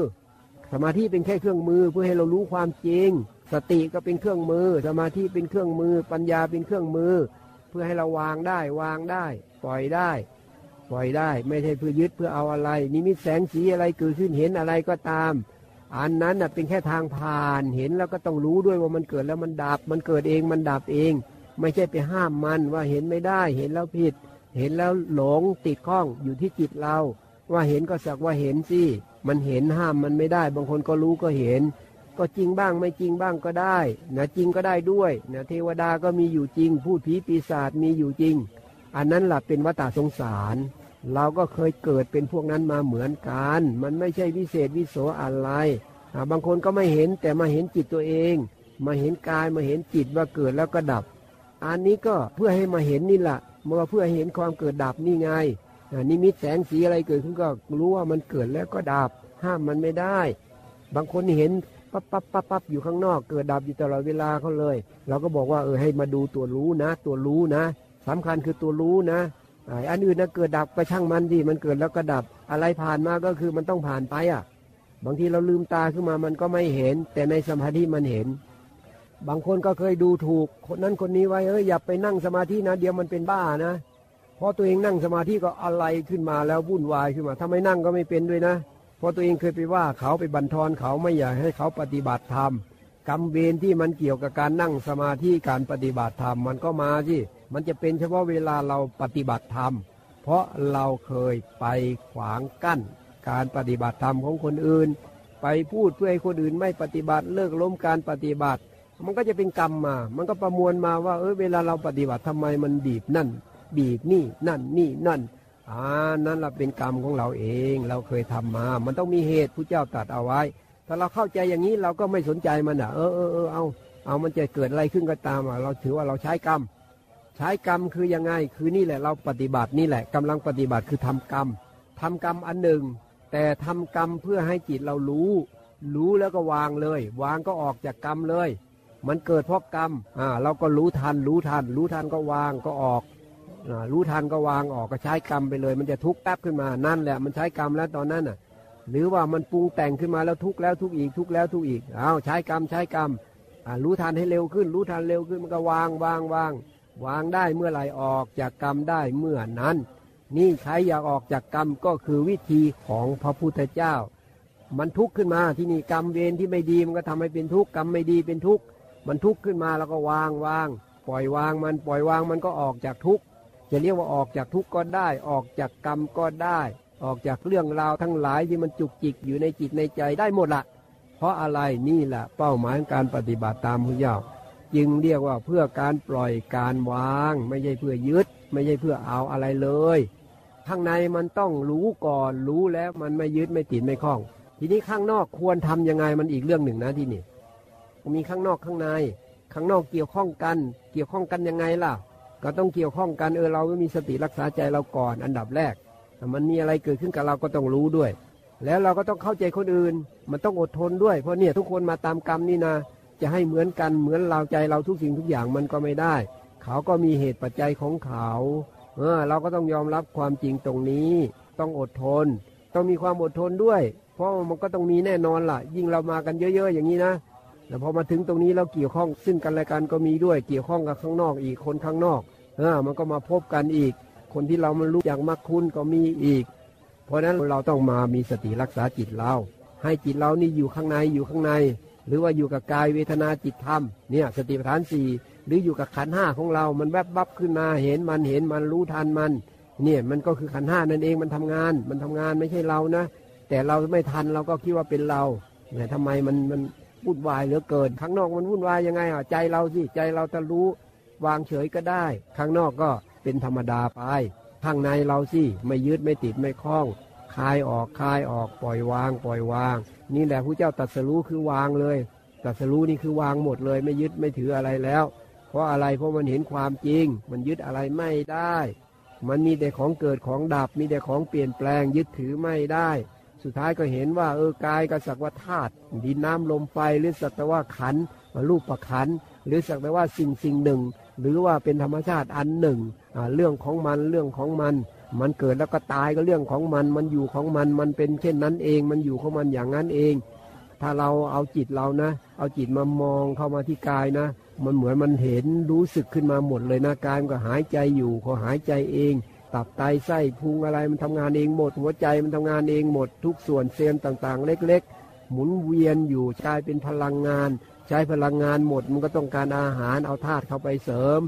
สมาธิเป็นแค่เครื่องมือเพื่อให้เรารู้ความจริง สติก็เป็นเครื่องมือ สมาธิเป็นเครื่องมือ ปัญญาเป็นเครื่องมือ เพื่อให้เราวางได้วางได้ ปล่อยได้ ปล่อยได้ ไม่ใช่เพื่อยึดเพื่อเอาอะไรนิมิตแสงสีอะไรเกิดขึ้นเห็นอะไรก็ตาม อันนั้นเป็นแค่ทางผ่านเห็นแล้วก็ต้องรู้ด้วยว่ามันเกิดแล้วมันดับ มันเกิดเองมันดับเอง ไม่ใช่ไปห้ามมันว่าเห็นไม่ได้ เห็นแล้วผิด เห็นแล้วหลงติดข้องอยู่ที่จิตเรา ว่าเห็นก็สักว่าเห็นสิมันเห็นห้ามมันไม่ได้ บางคนก็รู้ก็เห็น ก็จริงบ้างไม่จริงบ้างก็ได้นะจริงก็ได้ด้วยนะเทวดาก็มีอยู่จริง พูดผีปีศาจมีอยู่จริง อันนั้นหละเป็นวัฏสงสาร เราก็เคยเกิดเป็นพวกนั้นมาเหมือนกัน มันไม่ใช่วิเศษวิโสอะไรบางคนก็ไม่เห็นแต่มาเห็นจิตตัวเอง มาเห็นกายมาเห็นจิตว่าเกิดแล้วก็ดับ อันนี้ก็เพื่อให้มาเห็นนี่แหละมาเพื่อเห็นความเกิดดับนี่ไงนิมิตแสงสีอะไรเกิดขึ้นก็รู้ว่ามันเกิดแล้วก็ดับ ห้ามมันไม่ได้ บางคนเห็นปั๊บปั๊บปั๊บปั๊บอยู่ข้างนอก เกิดดับอยู่ตลอดเวลาเขาเลย เราก็บอกว่าเออให้มาดูตัวรู้นะ ตัวรู้นะสำคัญคือตัวรู้นะ อันอื่นนะเกิดดับไปช่างมันดิมันเกิดแล้วก็ดับ อะไรผ่านมาก็คือมันต้องผ่านไปอะ บางทีเราลืมตาขึ้นมามันก็ไม่เห็น แต่ในสมาธิมันเห็น บางคนก็เคยดูถูกคนนั้นคนนี้ไว้เอออย่าไปนั่งสมาธินะ เดี๋ยวมันเป็นบ้านะพอตัวเองนั่งสมาธิก็อะไรขึ้นมาแล้ววุ่นวายขึ้นมา ถ้าไม่นั่งก็ไม่เป็นด้วยนะพอตัวเองเคยไปว่าเขาไปบันทอนเขาไม่อยากให้เขาปฏิบัติธรรมกรรมเวรที่มันเกี่ยวกับการนั่งสมาธิการปฏิบัติธรรมมันก็มาที่ มันจะเป็นเฉพาะเวลาเราปฏิบัติธรรม เพราะเราเคยไปขวางกั้น การปฏิบัติธรรมของคนอื่น ไปพูดเพื่อให้คนอื่นไม่ปฏิบัติเลิกล้มการปฏิบัติ มันก็จะเป็นกรรมมา มันก็ประมวลมาว่า เออเวลาเราปฏิบัติทำไมมันบีบนั่น บีบนี่นั่นนี่นั่นอ่านั้นเราเป็นกรรมของเราเอง เราเคยทำมา มันต้องมีเหตุผู้เจ้าตัดเอาไว้ ถ้าเราเข้าใจอย่างนี้เราก็ไม่สนใจมันอะ เออเออเออเอาเอามันจะเกิดอะไรขึ้นก็ตามอะเราถือว่าเราใช้กรรม ใช้กรรมคือยังไงคือนี่แหละเราปฏิบัตินี่แหละกำลังปฏิบัติคือทำกรรมทำกรรมอันหนึ่ง แต่ทำกรรมเพื่อให้จิตเรารู้ รู้แล้วก็วางเลย วางก็ออกจากกรรมเลย มันเกิดเพราะกรรมอ่าเราก็รู้ทัน รู้ทัน รู้ทันก็วางก็ออกอ่ารู้ทันก็วางออกก็ใช้กรรมไปเลย มันจะทุกข์แป๊บขึ้นมานั่นแหละมันใช้กรรมแล้วตอนนั้นน่ะ หรือว่ามันปรุงแต่งขึ้นมาแล้วทุกข์แล้วทุกข์อีกทุกข์แล้วทุกข์อีกอ้าวใช้กรรมใช้กรรมอ่ารู้ทันให้เร็วขึ้น รู้ทันเร็วขึ้นมันก็วางวางวางวาง วางได้เมื่อไหร่ออกจากกรรมได้เมื่อนั้น นี่ใช้อยากออกจากกรรมก็คือวิธีของพระพุทธเจ้า มันทุกข์ขึ้นมาที่นี่กรรมเวรที่ไม่ดีมันก็ทำให้เป็นทุกข์กรรมไม่ดีเป็นทุกข์มันทุกข์ขึ้นมาแล้วก็วางวางปล่อยวางมันปล่อยวางมันก็ออกจากทุกข์จะเรียกว่าออกจากทุกข์ก็ได้ ออกจากกรรมก็ได้ ออกจากเรื่องราวทั้งหลายที่มันจุกจิกอยู่ในจิตในใจได้หมดละเพราะอะไรนี่แหละเป้าหมายของการปฏิบัติตามพระเจ้า จึงเรียกว่าเพื่อการปล่อยการวาง ไม่ใช่เพื่อยึด ไม่ใช่เพื่อเอาอะไรเลย ข้างในมันต้องรู้ก่อนรู้แล้วมันไม่ยึดไม่ติดไม่คล้อง ทีนี้ข้างนอกควรทำยังไงมันอีกเรื่องหนึ่งนะที่นี่มีข้างนอกข้างใน ข้างนอกเกี่ยวข้องกัน เกี่ยวข้องกันยังไงล่ะ ก็ต้องเกี่ยวข้องกันเออเราไม่มีสติรักษาใจเราก่อน อันดับแรกแต่มันมีอะไรเกิดขึ้นกับเราก็ต้องรู้ด้วย แล้วเราก็ต้องเข้าใจคนอื่น มันต้องอดทนด้วย เพราะเนี่ยทุกคนมาตามกรรมนี่นะ จะให้เหมือนกันเหมือนเราใจเราทุกสิ่งทุกอย่างมันก็ไม่ได้ เขาก็มีเหตุปัจจัยของเขาเออเราก็ต้องยอมรับความจริงตรงนี้ ต้องอดทน ต้องมีความอดทนด้วย เพราะมันก็ต้องมีแน่นอนล่ะ ยิ่งเรามากันเยอะๆ อย่างนี้นะแต่พอมาถึงตรงนี้เราเกี่ยวข้องซึ่งกันและกันก็มีด้วย เกี่ยวข้องกับข้างนอกอีกคนข้างนอกเออมันก็มาพบกันอีก คนที่เรามันรู้อย่างมักคุ้นก็มีอีก เพราะนั้นเราต้องมามีสติรักษาจิตเรา ให้จิตเรานี่อยู่ข้างในอยู่ข้างใน หรือว่าอยู่กับกายเวทนาจิตธรรมเนี่ยสติปัฏฐานสี่หรืออยู่กับขันห้าของเรา มันแวบบับขึ้นมาเห็นมันเห็นมันรู้ทันมัน เนี่ยมันก็คือขันห้านั่นเองมันทำงาน มันทำงานไม่ใช่เรานะ แต่เราไม่ทันเราก็คิดว่าเป็นเราเนี่ยทำไมมันมันวุ่นวายเหลือเกิน ข้างนอกมันวุ่นวายยังไงอะใจเราสิใจเราจะรู้วางเฉยก็ได้ ข้างนอกก็เป็นธรรมดาไป ข้างในเราสิไม่ยึดไม่ติดไม่คล้อง ลายออกคลายออกปล่อยวาง ปล่อยวาง นี่แหละพระเจ้าตรัสรู้คือวางเลยตรัสรู้นี่คือวางหมดเลยไม่ยึดไม่ถืออะไรแล้ว เพราะอะไรเพราะมันเห็นความจริง มันยึดอะไรไม่ได้ มันมีแต่ของเกิดของดับ มีแต่ของเปลี่ยนแปลงยึดถือไม่ได้ สุดท้ายก็เห็นว่าเออกายก็สักว่าธาตุดินน้ำลมไฟหรือสัตว่าขันรูปประขันหรือสักแต่ว่าสิ่งสิ่งหนึ่ง หรือว่าเป็นธรรมชาติอันหนึ่งเรื่องของมันเรื่องของมัน มันเกิดแล้วก็ตายก็เรื่องของมัน มันอยู่ของมัน มันเป็นเช่นนั้นเอง มันอยู่ของมันอย่างนั้นเอง ถ้าเราเอาจิตเรานะ เอาจิตมามองเข้ามาที่กายนะ มันเหมือนมันเห็นรู้สึกขึ้นมาหมดเลยนะกายมันก็หายใจอยู่พอหายใจเอง ตับไตไส้พุงอะไรมันทำงานเองหมด หัวใจมันทำงานเองหมด ทุกส่วนเซลล์ต่างๆ เล็ก ๆ หมุนเวียนอยู่กลายเป็นพลังงาน ใช้พลังงานหมด มันก็ต้องการอาหารเอาธาตุเข้าไปเสริม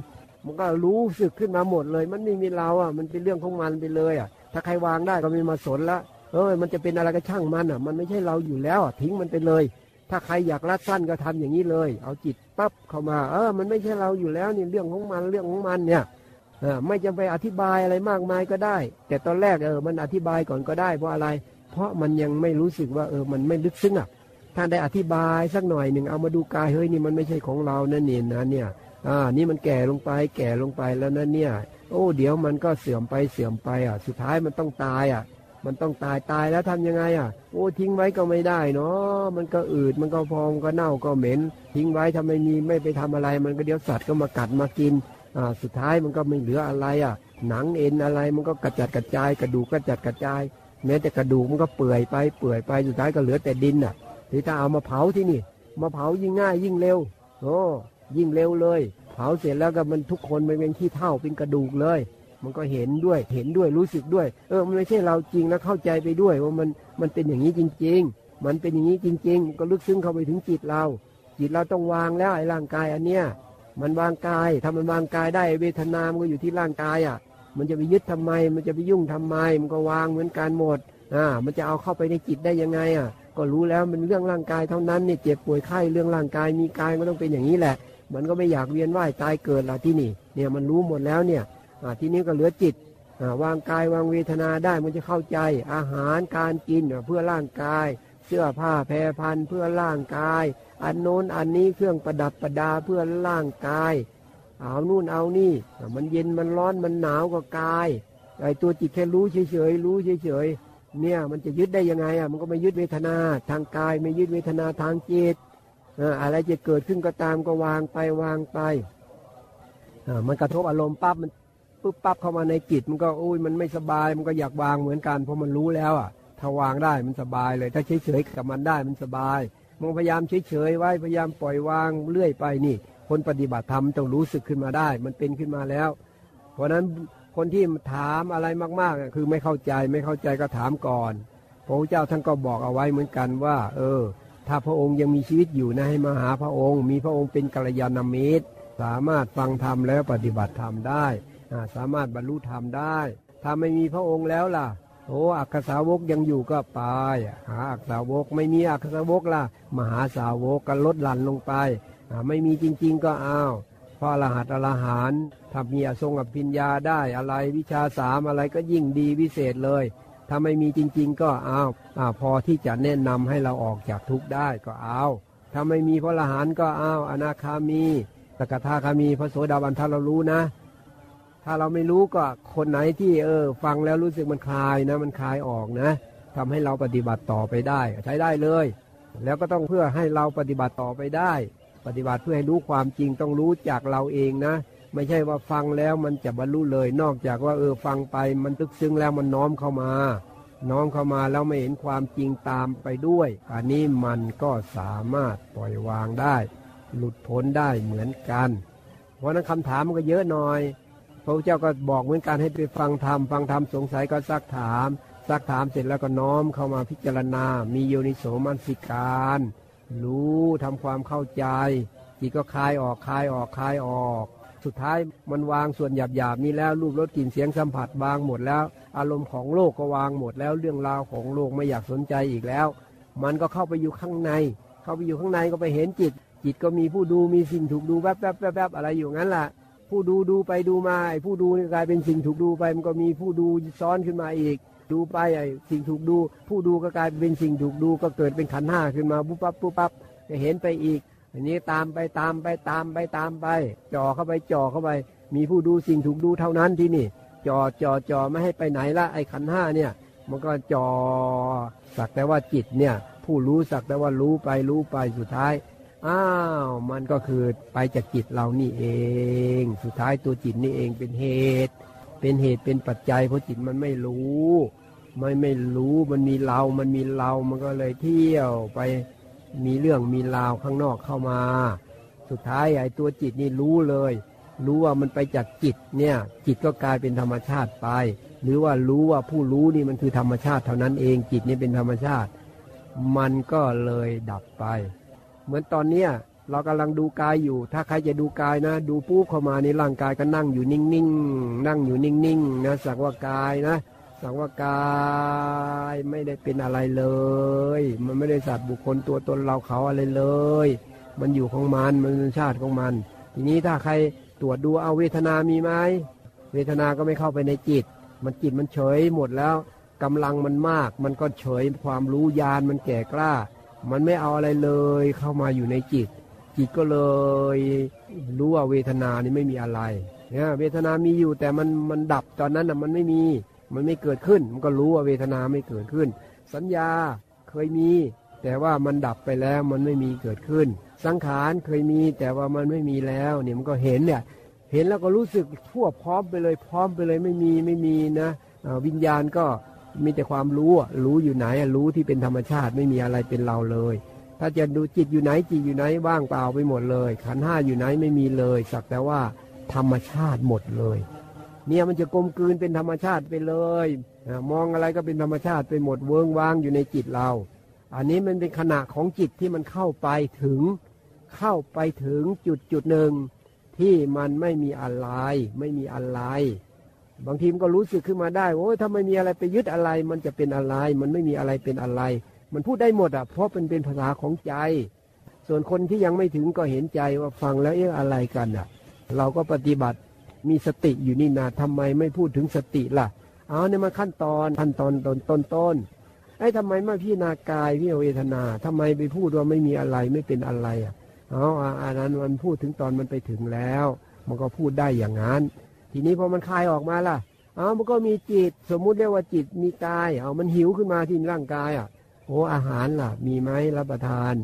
มันก็รู้สึกขึ้นมาหมดเลย มันไม่มีเราอะ มันเป็นเรื่องของมันไปเลยอะ ถ้าใครวางได้ก็ไม่มาสนละเออมันจะเป็นอะไรก็ช่างมันอะ มันไม่ใช่เราอยู่แล้วทิ้งมันไปเลย ถ้าใครอยากรัดสั้นก็ทำอย่างนี้เลย เอาจิตปั๊บเข้ามา เออ มันไม่ใช่เราอยู่แล้วนี่เรื่องของมันเรื่องของมันเนี่ยเออไม่จำไปอธิบายอะไรมากมายก็ได้ แต่ตอนแรกเออมันอธิบายก่อนก็ได้ เพราะอะไร เพราะมันยังไม่รู้สึกว่าเออมันไม่ลึกซึ้งอะถ้าได้อธิบายสักหน่อยหนึ่งเอามาดูกายเฮ้ยนี่มันไม่ใช่ของเรานั่นนี่นะเนี่ย อ่า นี่มันแก่ลงไปแก่ลงไปแล้วนะเนี่ย โอ้เดี๋ยวมันก็เสื่อมไปเสื่อมไปอะ สุดท้ายมันต้องตายอะ มันต้องตายตายแล้วทำยังไงอะ โอ้ทิ้งไว้ก็ไม่ได้เนาะมันก็อืดมันก็พองก็เน่าก็เหม็น ทิ้งไว้ทำไมมีไม่ไปทำอะไร มันก็เดี๋ยวสัตว์ก็มากัดมากินอ่าสุดท้ายมันก็ไม่เหลืออะไรอะ หนังเอ็นอะไรมันก็กระจัดกระจาย กระดูกกระจัดกระจายแม้แต่กระดูกมันก็เปื่อยไปเปื่อยไปสุดท้ายก็เหลือแต่ดินอะทีถ้าเอามาเผาที่นี่มาเผายิ่งง่ายยิ่งเร็วโอ้ ยิ่งเร็วเลย เผาเสร็จแล้วก็มันทุกคนมันเป็นขี้เท่าเป็นกระดูกเลย มันก็เห็นด้วยเห็นด้วยรู้สึกด้วย เออมันไม่ใช่เราจริงนะเข้าใจไปด้วยว่ามันมันเป็นอย่างนี้จริง ๆ มันเป็นอย่างนี้จริง ๆ ก็ลึกซึ้งเข้าไปถึงจิตเรา จิตเราต้องวางแล้วไอ้ร่างกายอันเนี้ยมันวางกายถ้ามันวางกายได้เวทนามันก็อยู่ที่ร่างกายอะ มันจะไปยึดทำไม มันจะไปยุ่งทำไม มันก็วางเหมือนกันหมดอ่ามันจะเอาเข้าไปในจิตได้ยังไงอะ ก็รู้แล้วมันเรื่องร่างกายเท่านั้นเนี่ยเจ็บป่วยไข้เรื่องร่างกายมีกายมันต้องเป็นอย่างนี้แหละ มันก็ไม่อยากเวียนว่ายตายเกิดละที่นี่เนี่ยมันรู้หมดแล้วเนี่ยที่นี้ก็เหลือจิตวางกายวางเวทนาได้มันจะเข้าใจอาหารการกินเพื่อร่างกาย เสื้อผ้าแพรพันเพื่อร่างกาย อันโน้นอันนี้เครื่องประดับประดาเพื่อร่างกาย เอานู่นเอานี่ มันเย็นมันร้อนมันหนาวก็กายไอตัวจิตแค่รู้เฉยๆรู้เฉยๆเนี่ยมันจะยึดได้ยังไงอะมันก็ไม่ยึดเวทนาทางกายไม่ยึดเวทนาทางจิต อะไรจะเกิดขึ้นก็ตามก็วางไปวางไปมันกระทบอารมณ์ปั๊บมันปุ๊บปั๊บเข้ามาในจิต มันก็โอ้ยมันไม่สบายมันก็อยากวางเหมือนกันเพราะมันรู้แล้วอะ ถ้าวางได้มันสบายเลย ถ้าเฉยๆกับมันได้มันสบายมองพยายามเฉยๆไว้พยายามปล่อยวางเรื่อยไปนี่ คนปฏิบัติธรรมต้องรู้สึกขึ้นมาได้ มันเป็นขึ้นมาแล้ว เพราะนั้นคนที่ถามอะไรมากๆคือไม่เข้าใจไม่เข้าใจก็ถามก่อนพระพุทธเจ้าท่านก็บอกเอาไว้เหมือนกันว่า เออ ถ้าพระองค์ยังมีชีวิตอยู่นะให้มาหาพระองค์ มีพระองค์เป็นกัลยาณมิตร สามารถฟังธรรมแล้วปฏิบัติธรรมได้ สามารถบรรลุธรรมได้ ถ้าไม่มีพระองค์แล้วล่ะ โอ้อักษาวกยังอยู่ก็ไปหาอักษาวกไม่มีอักษาวกล่ะ มหาสาวกก็ลดหลั่นลงไป ไม่มีจริง ๆ ก็เอาพระอรหัตอรหันถ้ามีอทรงอภิญญาได้อะไรวิชาสามอะไรก็ยิ่งดีวิเศษเลย ถ้าไม่มีจริง ๆ ก็เอ้าพอที่จะแนะนำให้เราออกจากทุกข์ได้ก็เอา ถ้าไม่มีพระอรหันก็เอาอนาคามีสกทาคามีพระโสดาบันท่านเรารู้นะ ถ้าเราไม่รู้ก็คนไหนที่เออ ฟังแล้วรู้สึกมันคลายนะ มันคลายออกนะทำให้เราปฏิบัติต่อไปได้ ใช้ได้เลย แล้วก็ต้องเพื่อให้เราปฏิบัติต่อไปได้ ปฏิบัติเพื่อให้รู้ความจริงต้องรู้จากเราเองนะ ไม่ใช่ว่าฟังแล้วมันจะบรรลุเลย นอกจากว่าเออฟังไปมันตึกซึ้งแล้วมันน้อมเข้ามา น้อมเข้ามาแล้วไม่เห็นความจริงตามไปด้วย อันนี้มันก็สามารถปล่อยวางได้ หลุดพ้นได้เหมือนกัน เพราะนั้นคำถามมันก็เยอะหน่อย พระเจ้าก็บอกเหมือนกันให้ไปฟังธรรมฟังธรรมสงสัยก็ซักถามซักถามเสร็จแล้วก็น้อมเข้ามาพิจารณา มีโยนิโสมัสิการ รู้ทำความเข้าใจจิตก็คลายออกคลายออกคลายออก สุดท้ายมันวางส่วนหยาบหยาบนี้แล้วรูปรสกลิ่นเสียงสัมผัสวางหมดแล้ว อารมณ์ของโลกก็วางหมดแล้วเรื่องราวของโลกไม่อยากสนใจอีกแล้ว มันก็เข้าไปอยู่ข้างใน เข้าไปอยู่ข้างในก็ไปเห็นจิต จิตก็มีผู้ดูมีสิ่งถูกดูแวบแวบแวบอะไรอยู่งั้นแหละผู้ดูดูไปดูมาไอ้ผู้ดูนี่กลายเป็นสิ่งถูกดูไปมันก็มีผู้ดูซ้อนขึ้นมาอีก ดูไปไอ้สิ่งถูกดู ผู้ดูก็กลายเป็นสิ่งถูกดูก็เกิดเป็นขันห้าขึ้นมาปุ๊บปั๊บปุ๊บปั๊บก็เห็นไปอีก อันนี้ตามไปตามไปตามไปตามไป จ่อเข้าไปจ่อเข้าไป มีผู้ดูสิ่งถูกดูเท่านั้นที่นี่จ่อจ่อจ่อไม่ให้ไปไหนละไอ้ขันห้าเนี่ย มันก็จ่อสักแต่ว่าจิตเนี่ย ผู้รู้สักแต่ว่ารู้ไปรู้ไปสุดท้ายอ้าวมันก็คือไปจากจิตเรานี่เอง สุดท้ายตัวจิตนี่เองเป็นเหตุ เป็นเหตุเป็นปัจจัยเพราะจิตมันไม่รู้ ไม่ไม่รู้มันมีเรา มันมีเรา มันก็เลยเที่ยวไป มีเรื่องมีราวข้างนอกเข้ามา สุดท้ายไอ้ตัวจิตนี่รู้เลย รู้ว่ามันไปจากจิตเนี่ย จิตก็กลายเป็นธรรมชาติไป หรือว่ารู้ว่าผู้รู้นี่มันคือธรรมชาติเท่านั้นเองจิตนี่เป็นธรรมชาติ มันก็เลยดับไป เหมือนตอนเนี้ยเรากำลังดูกายอยู่ ถ้าใครจะดูกายนะ ดูปุ๊บเข้ามาในร่างกายก็นั่งอยู่นิ่งๆ นั่งอยู่นิ่งๆนะสักว่ากายนะ สักว่ากายไม่ได้เป็นอะไรเลย มันไม่ได้สัตว์บุคคลตัวตนเราเขาอะไรเลย มันอยู่ของมันมันเป็นชาติของมัน ทีนี้ถ้าใครตรวจดูเอาเวทนามีไหมเวทนาก็ไม่เข้าไปในจิต มันจิตมันเฉยหมดแล้วกำลังมันมาก มันก็เฉยความรู้ยานมันแก่กล้า มันไม่เอาอะไรเลยเข้ามาอยู่ในจิต จิตก็เลยรู้ว่าเวทนานี่ไม่มีอะไรเนี่ยเวทนามีอยู่แต่มันมันดับตอนนั้นอะมันไม่มี มันไม่เกิดขึ้น มันก็รู้ว่าเวทนาไม่เกิดขึ้น สัญญาเคยมี แต่ว่ามันดับไปแล้วมันไม่มีเกิดขึ้น สังขารเคยมีแต่ว่ามันไม่มีแล้วเนี่ยมันก็เห็นเนี่ยเห็นแล้วก็รู้สึกทั่วพร้อมไปเลยพร้อมไปเลยไม่มีไม่มีนะวิญญาณก็มีแต่ความรู้รู้อยู่ไหนรู้ที่เป็นธรรมชาติไม่มีอะไรเป็นเราเลย ถ้าจะดูจิตอยู่ไหนจิตอยู่ไหนว่างเปล่าไปหมดเลย ขันห้าอยู่ไหนไม่มีเลย สักแต่ว่าธรรมชาติหมดเลย เนี่ยมันจะกลมกลืนเป็นธรรมชาติไปเลยมองอะไรก็เป็นธรรมชาติไปหมดเวิงว่างอยู่ในจิตเรา อันนี้มันเป็นขณะของจิตที่มันเข้าไปถึงเข้าไปถึงจุดจุดหนึ่งที่มันไม่มีอะไร ไม่มีอะไร บางทีมันก็รู้สึกขึ้นมาได้โอ้ยถ้าไม่มีอะไรไปยึดอะไร มันจะเป็นอะไร มันไม่มีอะไรเป็นอะไร มันพูดได้หมดอะเพราะเป็นเป็นภาษาของใจ ส่วนคนที่ยังไม่ถึงก็เห็นใจว่าฟังแล้วเอ๊ะอะไรกันอะ เราก็ปฏิบัติ มีสติอยู่นี่นาทำไมไม่พูดถึงสติล่ะ เอาเนี่ยมาขั้นตอนขั้นตอนต้นต้นต้นไอ้ทำไมไม่พี่นากายพี่เวทนาทำไมไปพูดว่าไม่มีอะไรไม่เป็นอะไรอะเอาอันนั้นมันพูดถึงตอนมันไปถึงแล้ว มันก็พูดได้อย่างนั้น ทีนี้พอมันคลายออกมาล่ะ เอามันก็มีจิต สมมุติเรียกว่าจิตมีกาย เอามันหิวขึ้นมาที่ร่างกายอะ โอ้อาหารล่ะ มีไหมรับประทาน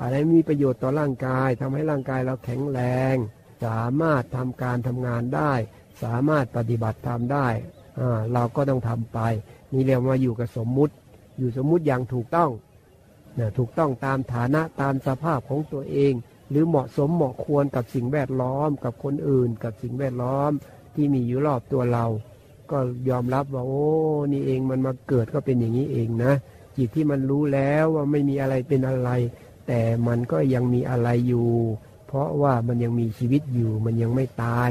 อะไรมีประโยชน์ต่อร่างกายทำให้ร่างกายเราแข็งแรง สามารถทำการทำงานได้ สามารถปฏิบัติทำได้ เราก็ต้องทำไป นี่เรียกว่าอยู่กับสมมุติ อยู่สมมุติอย่างถูกต้องนะถูกต้องตามฐานะตามสภาพของตัวเอง หรือเหมาะสมเหมาะควรกับสิ่งแวดล้อม กับคนอื่น กับสิ่งแวดล้อมที่มีอยู่รอบตัวเรา ก็ยอมรับว่าโอ้นี่เองมันมาเกิดก็เป็นอย่างนี้เองนะ จิตที่มันรู้แล้วว่าไม่มีอะไรเป็นอะไร แต่มันก็ยังมีอะไรอยู่ เพราะว่ามันยังมีชีวิตอยู่มันยังไม่ตาย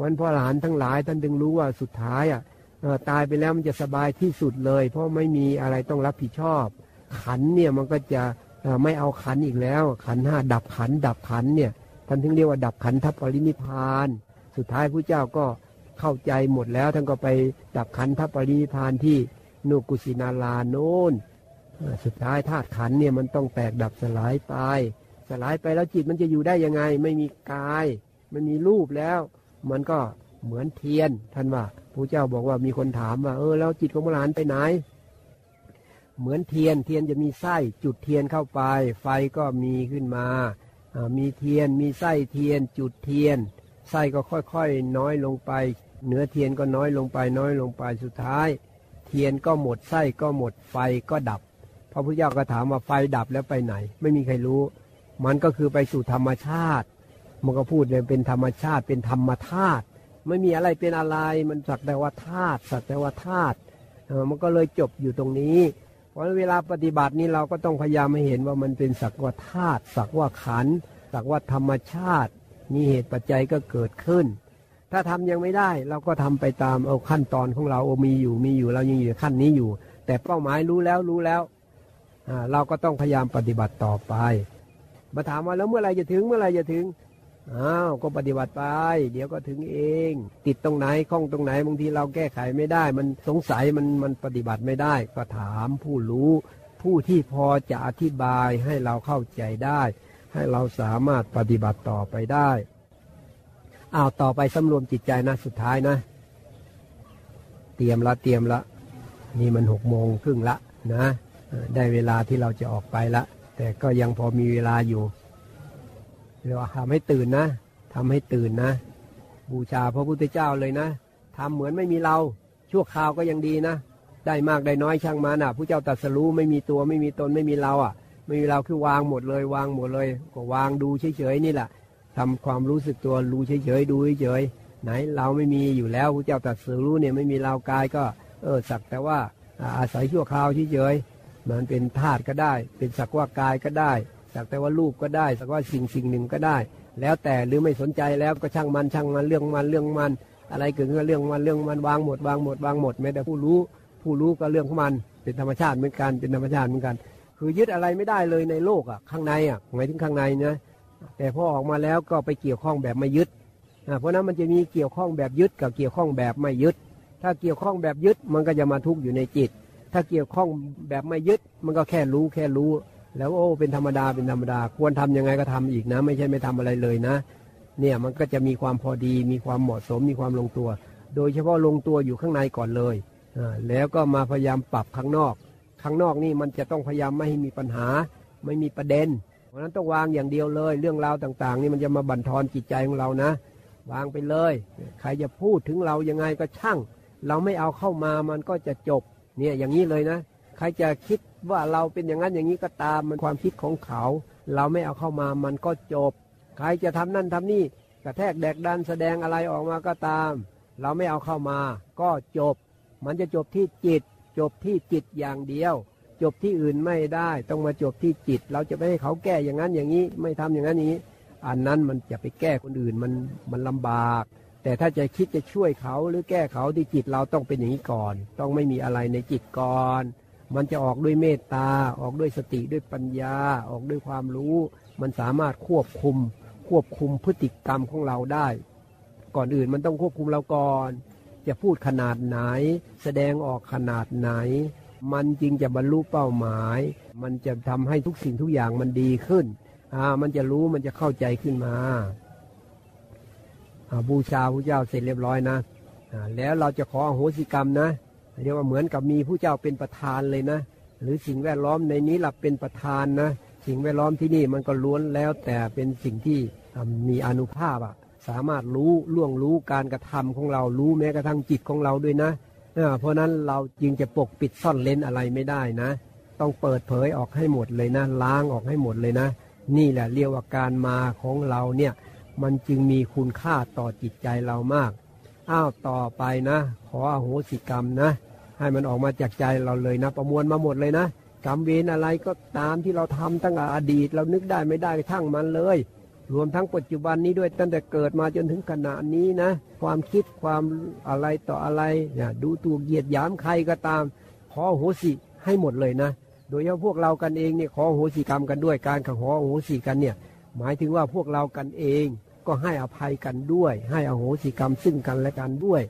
วันพ่อหลานทั้งหลายท่านจึงรู้ว่าสุดท้ายอะตายไปแล้วมันจะสบายที่สุดเลย เพราะไม่มีอะไรต้องรับผิดชอบ ขันเนี่ยมันก็จะไม่เอาขันอีกแล้ว ขันห้าดับขัน ดับขันเนี่ยท่านถึงเรียกว่าดับขันทัพปรินิพาน สุดท้ายพระเจ้าก็เข้าใจหมดแล้วท่านก็ไปดับขันธปรินิพพานที่นู่นกุสินาราโน้นสุดท้ายธาตุขันธ์เนี่ยมันต้องแตกดับสลายไป สลายไปแล้วจิตมันจะอยู่ได้ยังไง ไม่มีกายไม่มีรูปแล้ว มันก็เหมือนเทียนท่านว่าพระเจ้าบอกว่ามีคนถามว่าเออแล้วจิตของพระอรหันต์ไปไหน เหมือนเทียนเทียนจะมีไส้จุดเทียนเข้าไป ไฟก็มีขึ้นมามีเทียนมีไส้เทียน จุดเทียนไส้ก็ค่อยๆ น้อยลงไป เนื้อเทียนก็น้อยลงไปน้อยลงไปสุดท้าย เทียนก็หมดไส้ก็หมดไฟก็ดับพระพุทธเจ้าก็ถามว่าไฟดับแล้วไปไหน ไม่มีใครรู้ มันก็คือไปสู่ธรรมชาติ มันก็พูดเลยเป็นธรรมชาติเป็นธรรมธาตุไม่มีอะไรเป็นอะไร มันสักแต่ว่าธาตุสักแต่ว่าธาตุมันก็เลยจบอยู่ตรงนี้ เพราะเวลาปฏิบัตินี้เราก็ต้องพยายามให้เห็นว่ามันเป็นสักว่าธาตุสักว่าขันสักว่าธรรมชาติ มีเหตุปัจจัยก็เกิดขึ้น ถ้าทำยังไม่ได้เราก็ทำไปตามเอาขั้นตอนของเราโอมีอยู่มีอยู่เรายังอยู่ขั้นนี้อยู่ แต่เป้าหมายรู้แล้วรู้แล้วเราก็ต้องพยายามปฏิบัติต่อไป มาถามว่าแล้วเมื่อไรจะถึงเมื่อไรจะถึงอ้าวก็ปฏิบัติไป เดี๋ยวก็ถึงเอง ติดตรงไหนคล้องตรงไหนบางทีเราแก้ไขไม่ได้ มันสงสัยมันมันปฏิบัติไม่ได้ ก็ถามผู้รู้ ผู้ที่พอจะอธิบายให้เราเข้าใจได้ ให้เราสามารถปฏิบัติต่อไปได้อ้าวต่อไปสำรวมจิตใจนะสุดท้ายนะ เตรียมละเตรียมละ นี่มันหกโมงครึ่งละนะ ได้เวลาที่เราจะออกไปละ แต่ก็ยังพอมีเวลาอยู่เรียกว่าทำให้ตื่นนะทำให้ตื่นนะ บูชาพระพุทธเจ้าเลยนะทำเหมือนไม่มีเรา ชั่วคราวก็ยังดีนะ ได้มากได้น้อยช่างมันอะผู้เจ้าตรัสรู้ไม่มีตัวไม่มีตนไม่มีเราอะ ไม่มีเราคือวางหมดเลยวางหมดเลย ก็วางดูเฉยๆนี่แหละทำความรู้สึกตัวรู้เฉยๆดูเฉยๆไหนเราไม่มีอยู่แล้วผู้เจ้าตรัสรู้เนี่ยไม่มีเรากายก็ เออสักแต่ว่าอาศัยชั่วคราวเฉยๆ มันเป็นธาตุก็ได้ เป็นสักว่ากายก็ได้ สักแต่ว่ารูปก็ได้ สักว่าสิ่งสิ่งหนึ่งก็ได้ แล้วแต่หรือไม่สนใจแล้วก็ช่างมันช่างมันเรื่องมันเรื่องมัน อะไรเกิดขึ้นเรื่องมันเรื่องมันวางหมดวางหมดวางหมดแม้แต่ผู้รู้ ผู้รู้ก็เรื่องของมัน เป็นธรรมชาติเหมือนกันเป็นธรรมชาติเหมือนกัน คือยึดอะไรไม่ได้เลยในโลกอะข้างในอะหมายถึงข้างในนะแต่พอออกมาแล้วก็ไปเกี่ยวข้องแบบไม่ยึดเพราะนั้นมันจะมีเกี่ยวข้องแบบยึดกับเกี่ยวข้องแบบไม่ยึด ถ้าเกี่ยวข้องแบบยึดมันก็จะมาทุกข์อยู่ในจิต ถ้าเกี่ยวข้องแบบไม่ยึดมันก็แค่รู้แค่รู้ แล้วโอ้เป็นธรรมดาเป็นธรรมดา ควรทํำยังไงก็ทำอีกนะ ไม่ใช่ไม่ทำอะไรเลยนะ เนี่ยมันก็จะมีความพอดี มีความเหมาะสมมีความลงตัว โดยเฉพาะลงตัวอยู่ข้างในก่อนเลยอ่าแล้วก็มาพยายามปรับข้างนอก ข้างนอกนี่มันจะต้องพยายามไม่ให้มีปัญหา ไม่มีประเด็น เพราะนั้นต้องวางอย่างเดียวเลย เรื่องราวต่างๆ นี่มันจะมาบั่นทอนจิตใจของเรานะ วางไปเลย ใครจะพูดถึงเรายังไงก็ช่าง เราไม่เอาเข้ามามันก็จะจบ เนี่ยอย่างนี้เลยนะ ใครจะคิดว่าเราเป็นอย่างนั้นอย่างนี้ก็ตามมันความคิดของเขา เราไม่เอาเข้ามามันก็จบ ใครจะทำนั่นทำนี่กระแทกแดกดันแสดงอะไรออกมาก็ตาม เราไม่เอาเข้ามา ก็จบ มันจะจบที่จิต จบที่จิตอย่างเดียว จบที่อื่นไม่ได้ ต้องมาจบที่จิต เราจะไปให้เขาแก้อย่างนั้นอย่างนี้ ไม่ทำอย่างนั้นอย่างนี้ อันนั้นมันจะไปแก้คนอื่นมันมันลำบาก แต่ถ้าจะคิดจะช่วยเขาหรือแก้เขาที่จิตเราต้องเป็นอย่างนี้ก่อน ต้องไม่มีอะไรในจิตก่อน มันจะออกด้วยเมตตาออกด้วยสติด้วยปัญญา ออกด้วยความรู้ มันสามารถควบคุม ควบคุมพฤติกรรมของเราได้ ก่อนอื่นมันต้องควบคุมเราก่อน จะพูดขนาดไหน แสดงออกขนาดไหน มันจึงจะบรรลุเป้าหมาย มันจะทำให้ทุกสิ่งทุกอย่างมันดีขึ้นอ่ามันจะรู้มันจะเข้าใจขึ้นมา บูชาพระเจ้าเสร็จเรียบร้อยนะแล้วเราจะขออโหสิกรรมนะเรียกว่าเหมือนกับมีผู้เจ้าเป็นประธานเลยนะ หรือสิ่งแวดล้อมในนี้หลับเป็นประธานนะ สิ่งแวดล้อมที่นี่มันก็ล้วนแล้วแต่เป็นสิ่งที่มีอนุภาพอะสามารถรู้ล่วงรู้การกระทำของเรารู้แม้กระทั่งจิตของเราด้วยนะเพราะนั้นเราจึงจะปกปิดซ่อนเลนอะไรไม่ได้นะ ต้องเปิดเผยออกให้หมดเลยนะ ล้างออกให้หมดเลยนะ นี่แหละเรียกว่าการมาของเราเนี่ย มันจึงมีคุณค่าต่อจิตใจเรามาก อ้าวต่อไปนะ ขออโหสิกรรมนะ ให้มันออกมาจากใจเราเลยนะ ประมวลมาหมดเลยนะ กรรมเวรอะไรก็ตามที่เราทำตั้งแต่อดีต เรานึกได้ไม่ได้ทั้งมันเลย รวมทั้งปัจจุบันนี้ด้วยตั้งแต่เกิดมาจนถึงขณะนี้นะ ความคิดความอะไรต่ออะไรเนี่ยดูตัวเกียดหยามใครก็ตาม ขอโหสิให้หมดเลยนะโดยเฉพาะพวกเรากันเองเนี่ยขอโหสิกรรมกันด้วยการขอโหสิกันเนี่ยหมายถึงว่าพวกเรากันเอง ก็ให้อภัยกันด้วย ให้อโหสิกรรมซึ่งกันและกันด้วย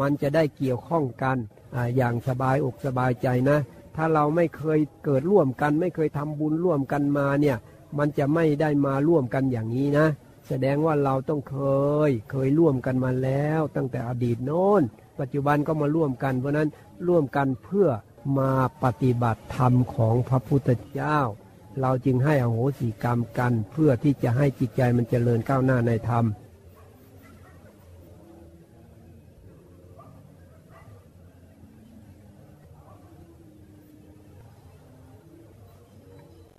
มันจะได้เกี่ยวข้องกันออย่างสบายอกสบายใจนะ ถ้าเราไม่เคยเกิดร่วมกัน ไม่เคยทำบุญร่วมกันมาเนี่ยมันจะไม่ได้มาร่วมกันอย่างนี้นะ แสดงว่าเราต้องเคย เคยร่วมกันมาแล้ว ตั้งแต่อดีตโน้น ปัจจุบันก็มาร่วมกัน เพราะนั้นร่วมกันเพื่อมาปฏิบัติธรรมของพระพุทธเจ้า เราจึงให้อโหสิกรรมกัน เพื่อที่จะให้จิตใจมันเจริญก้าวหน้าในธรรม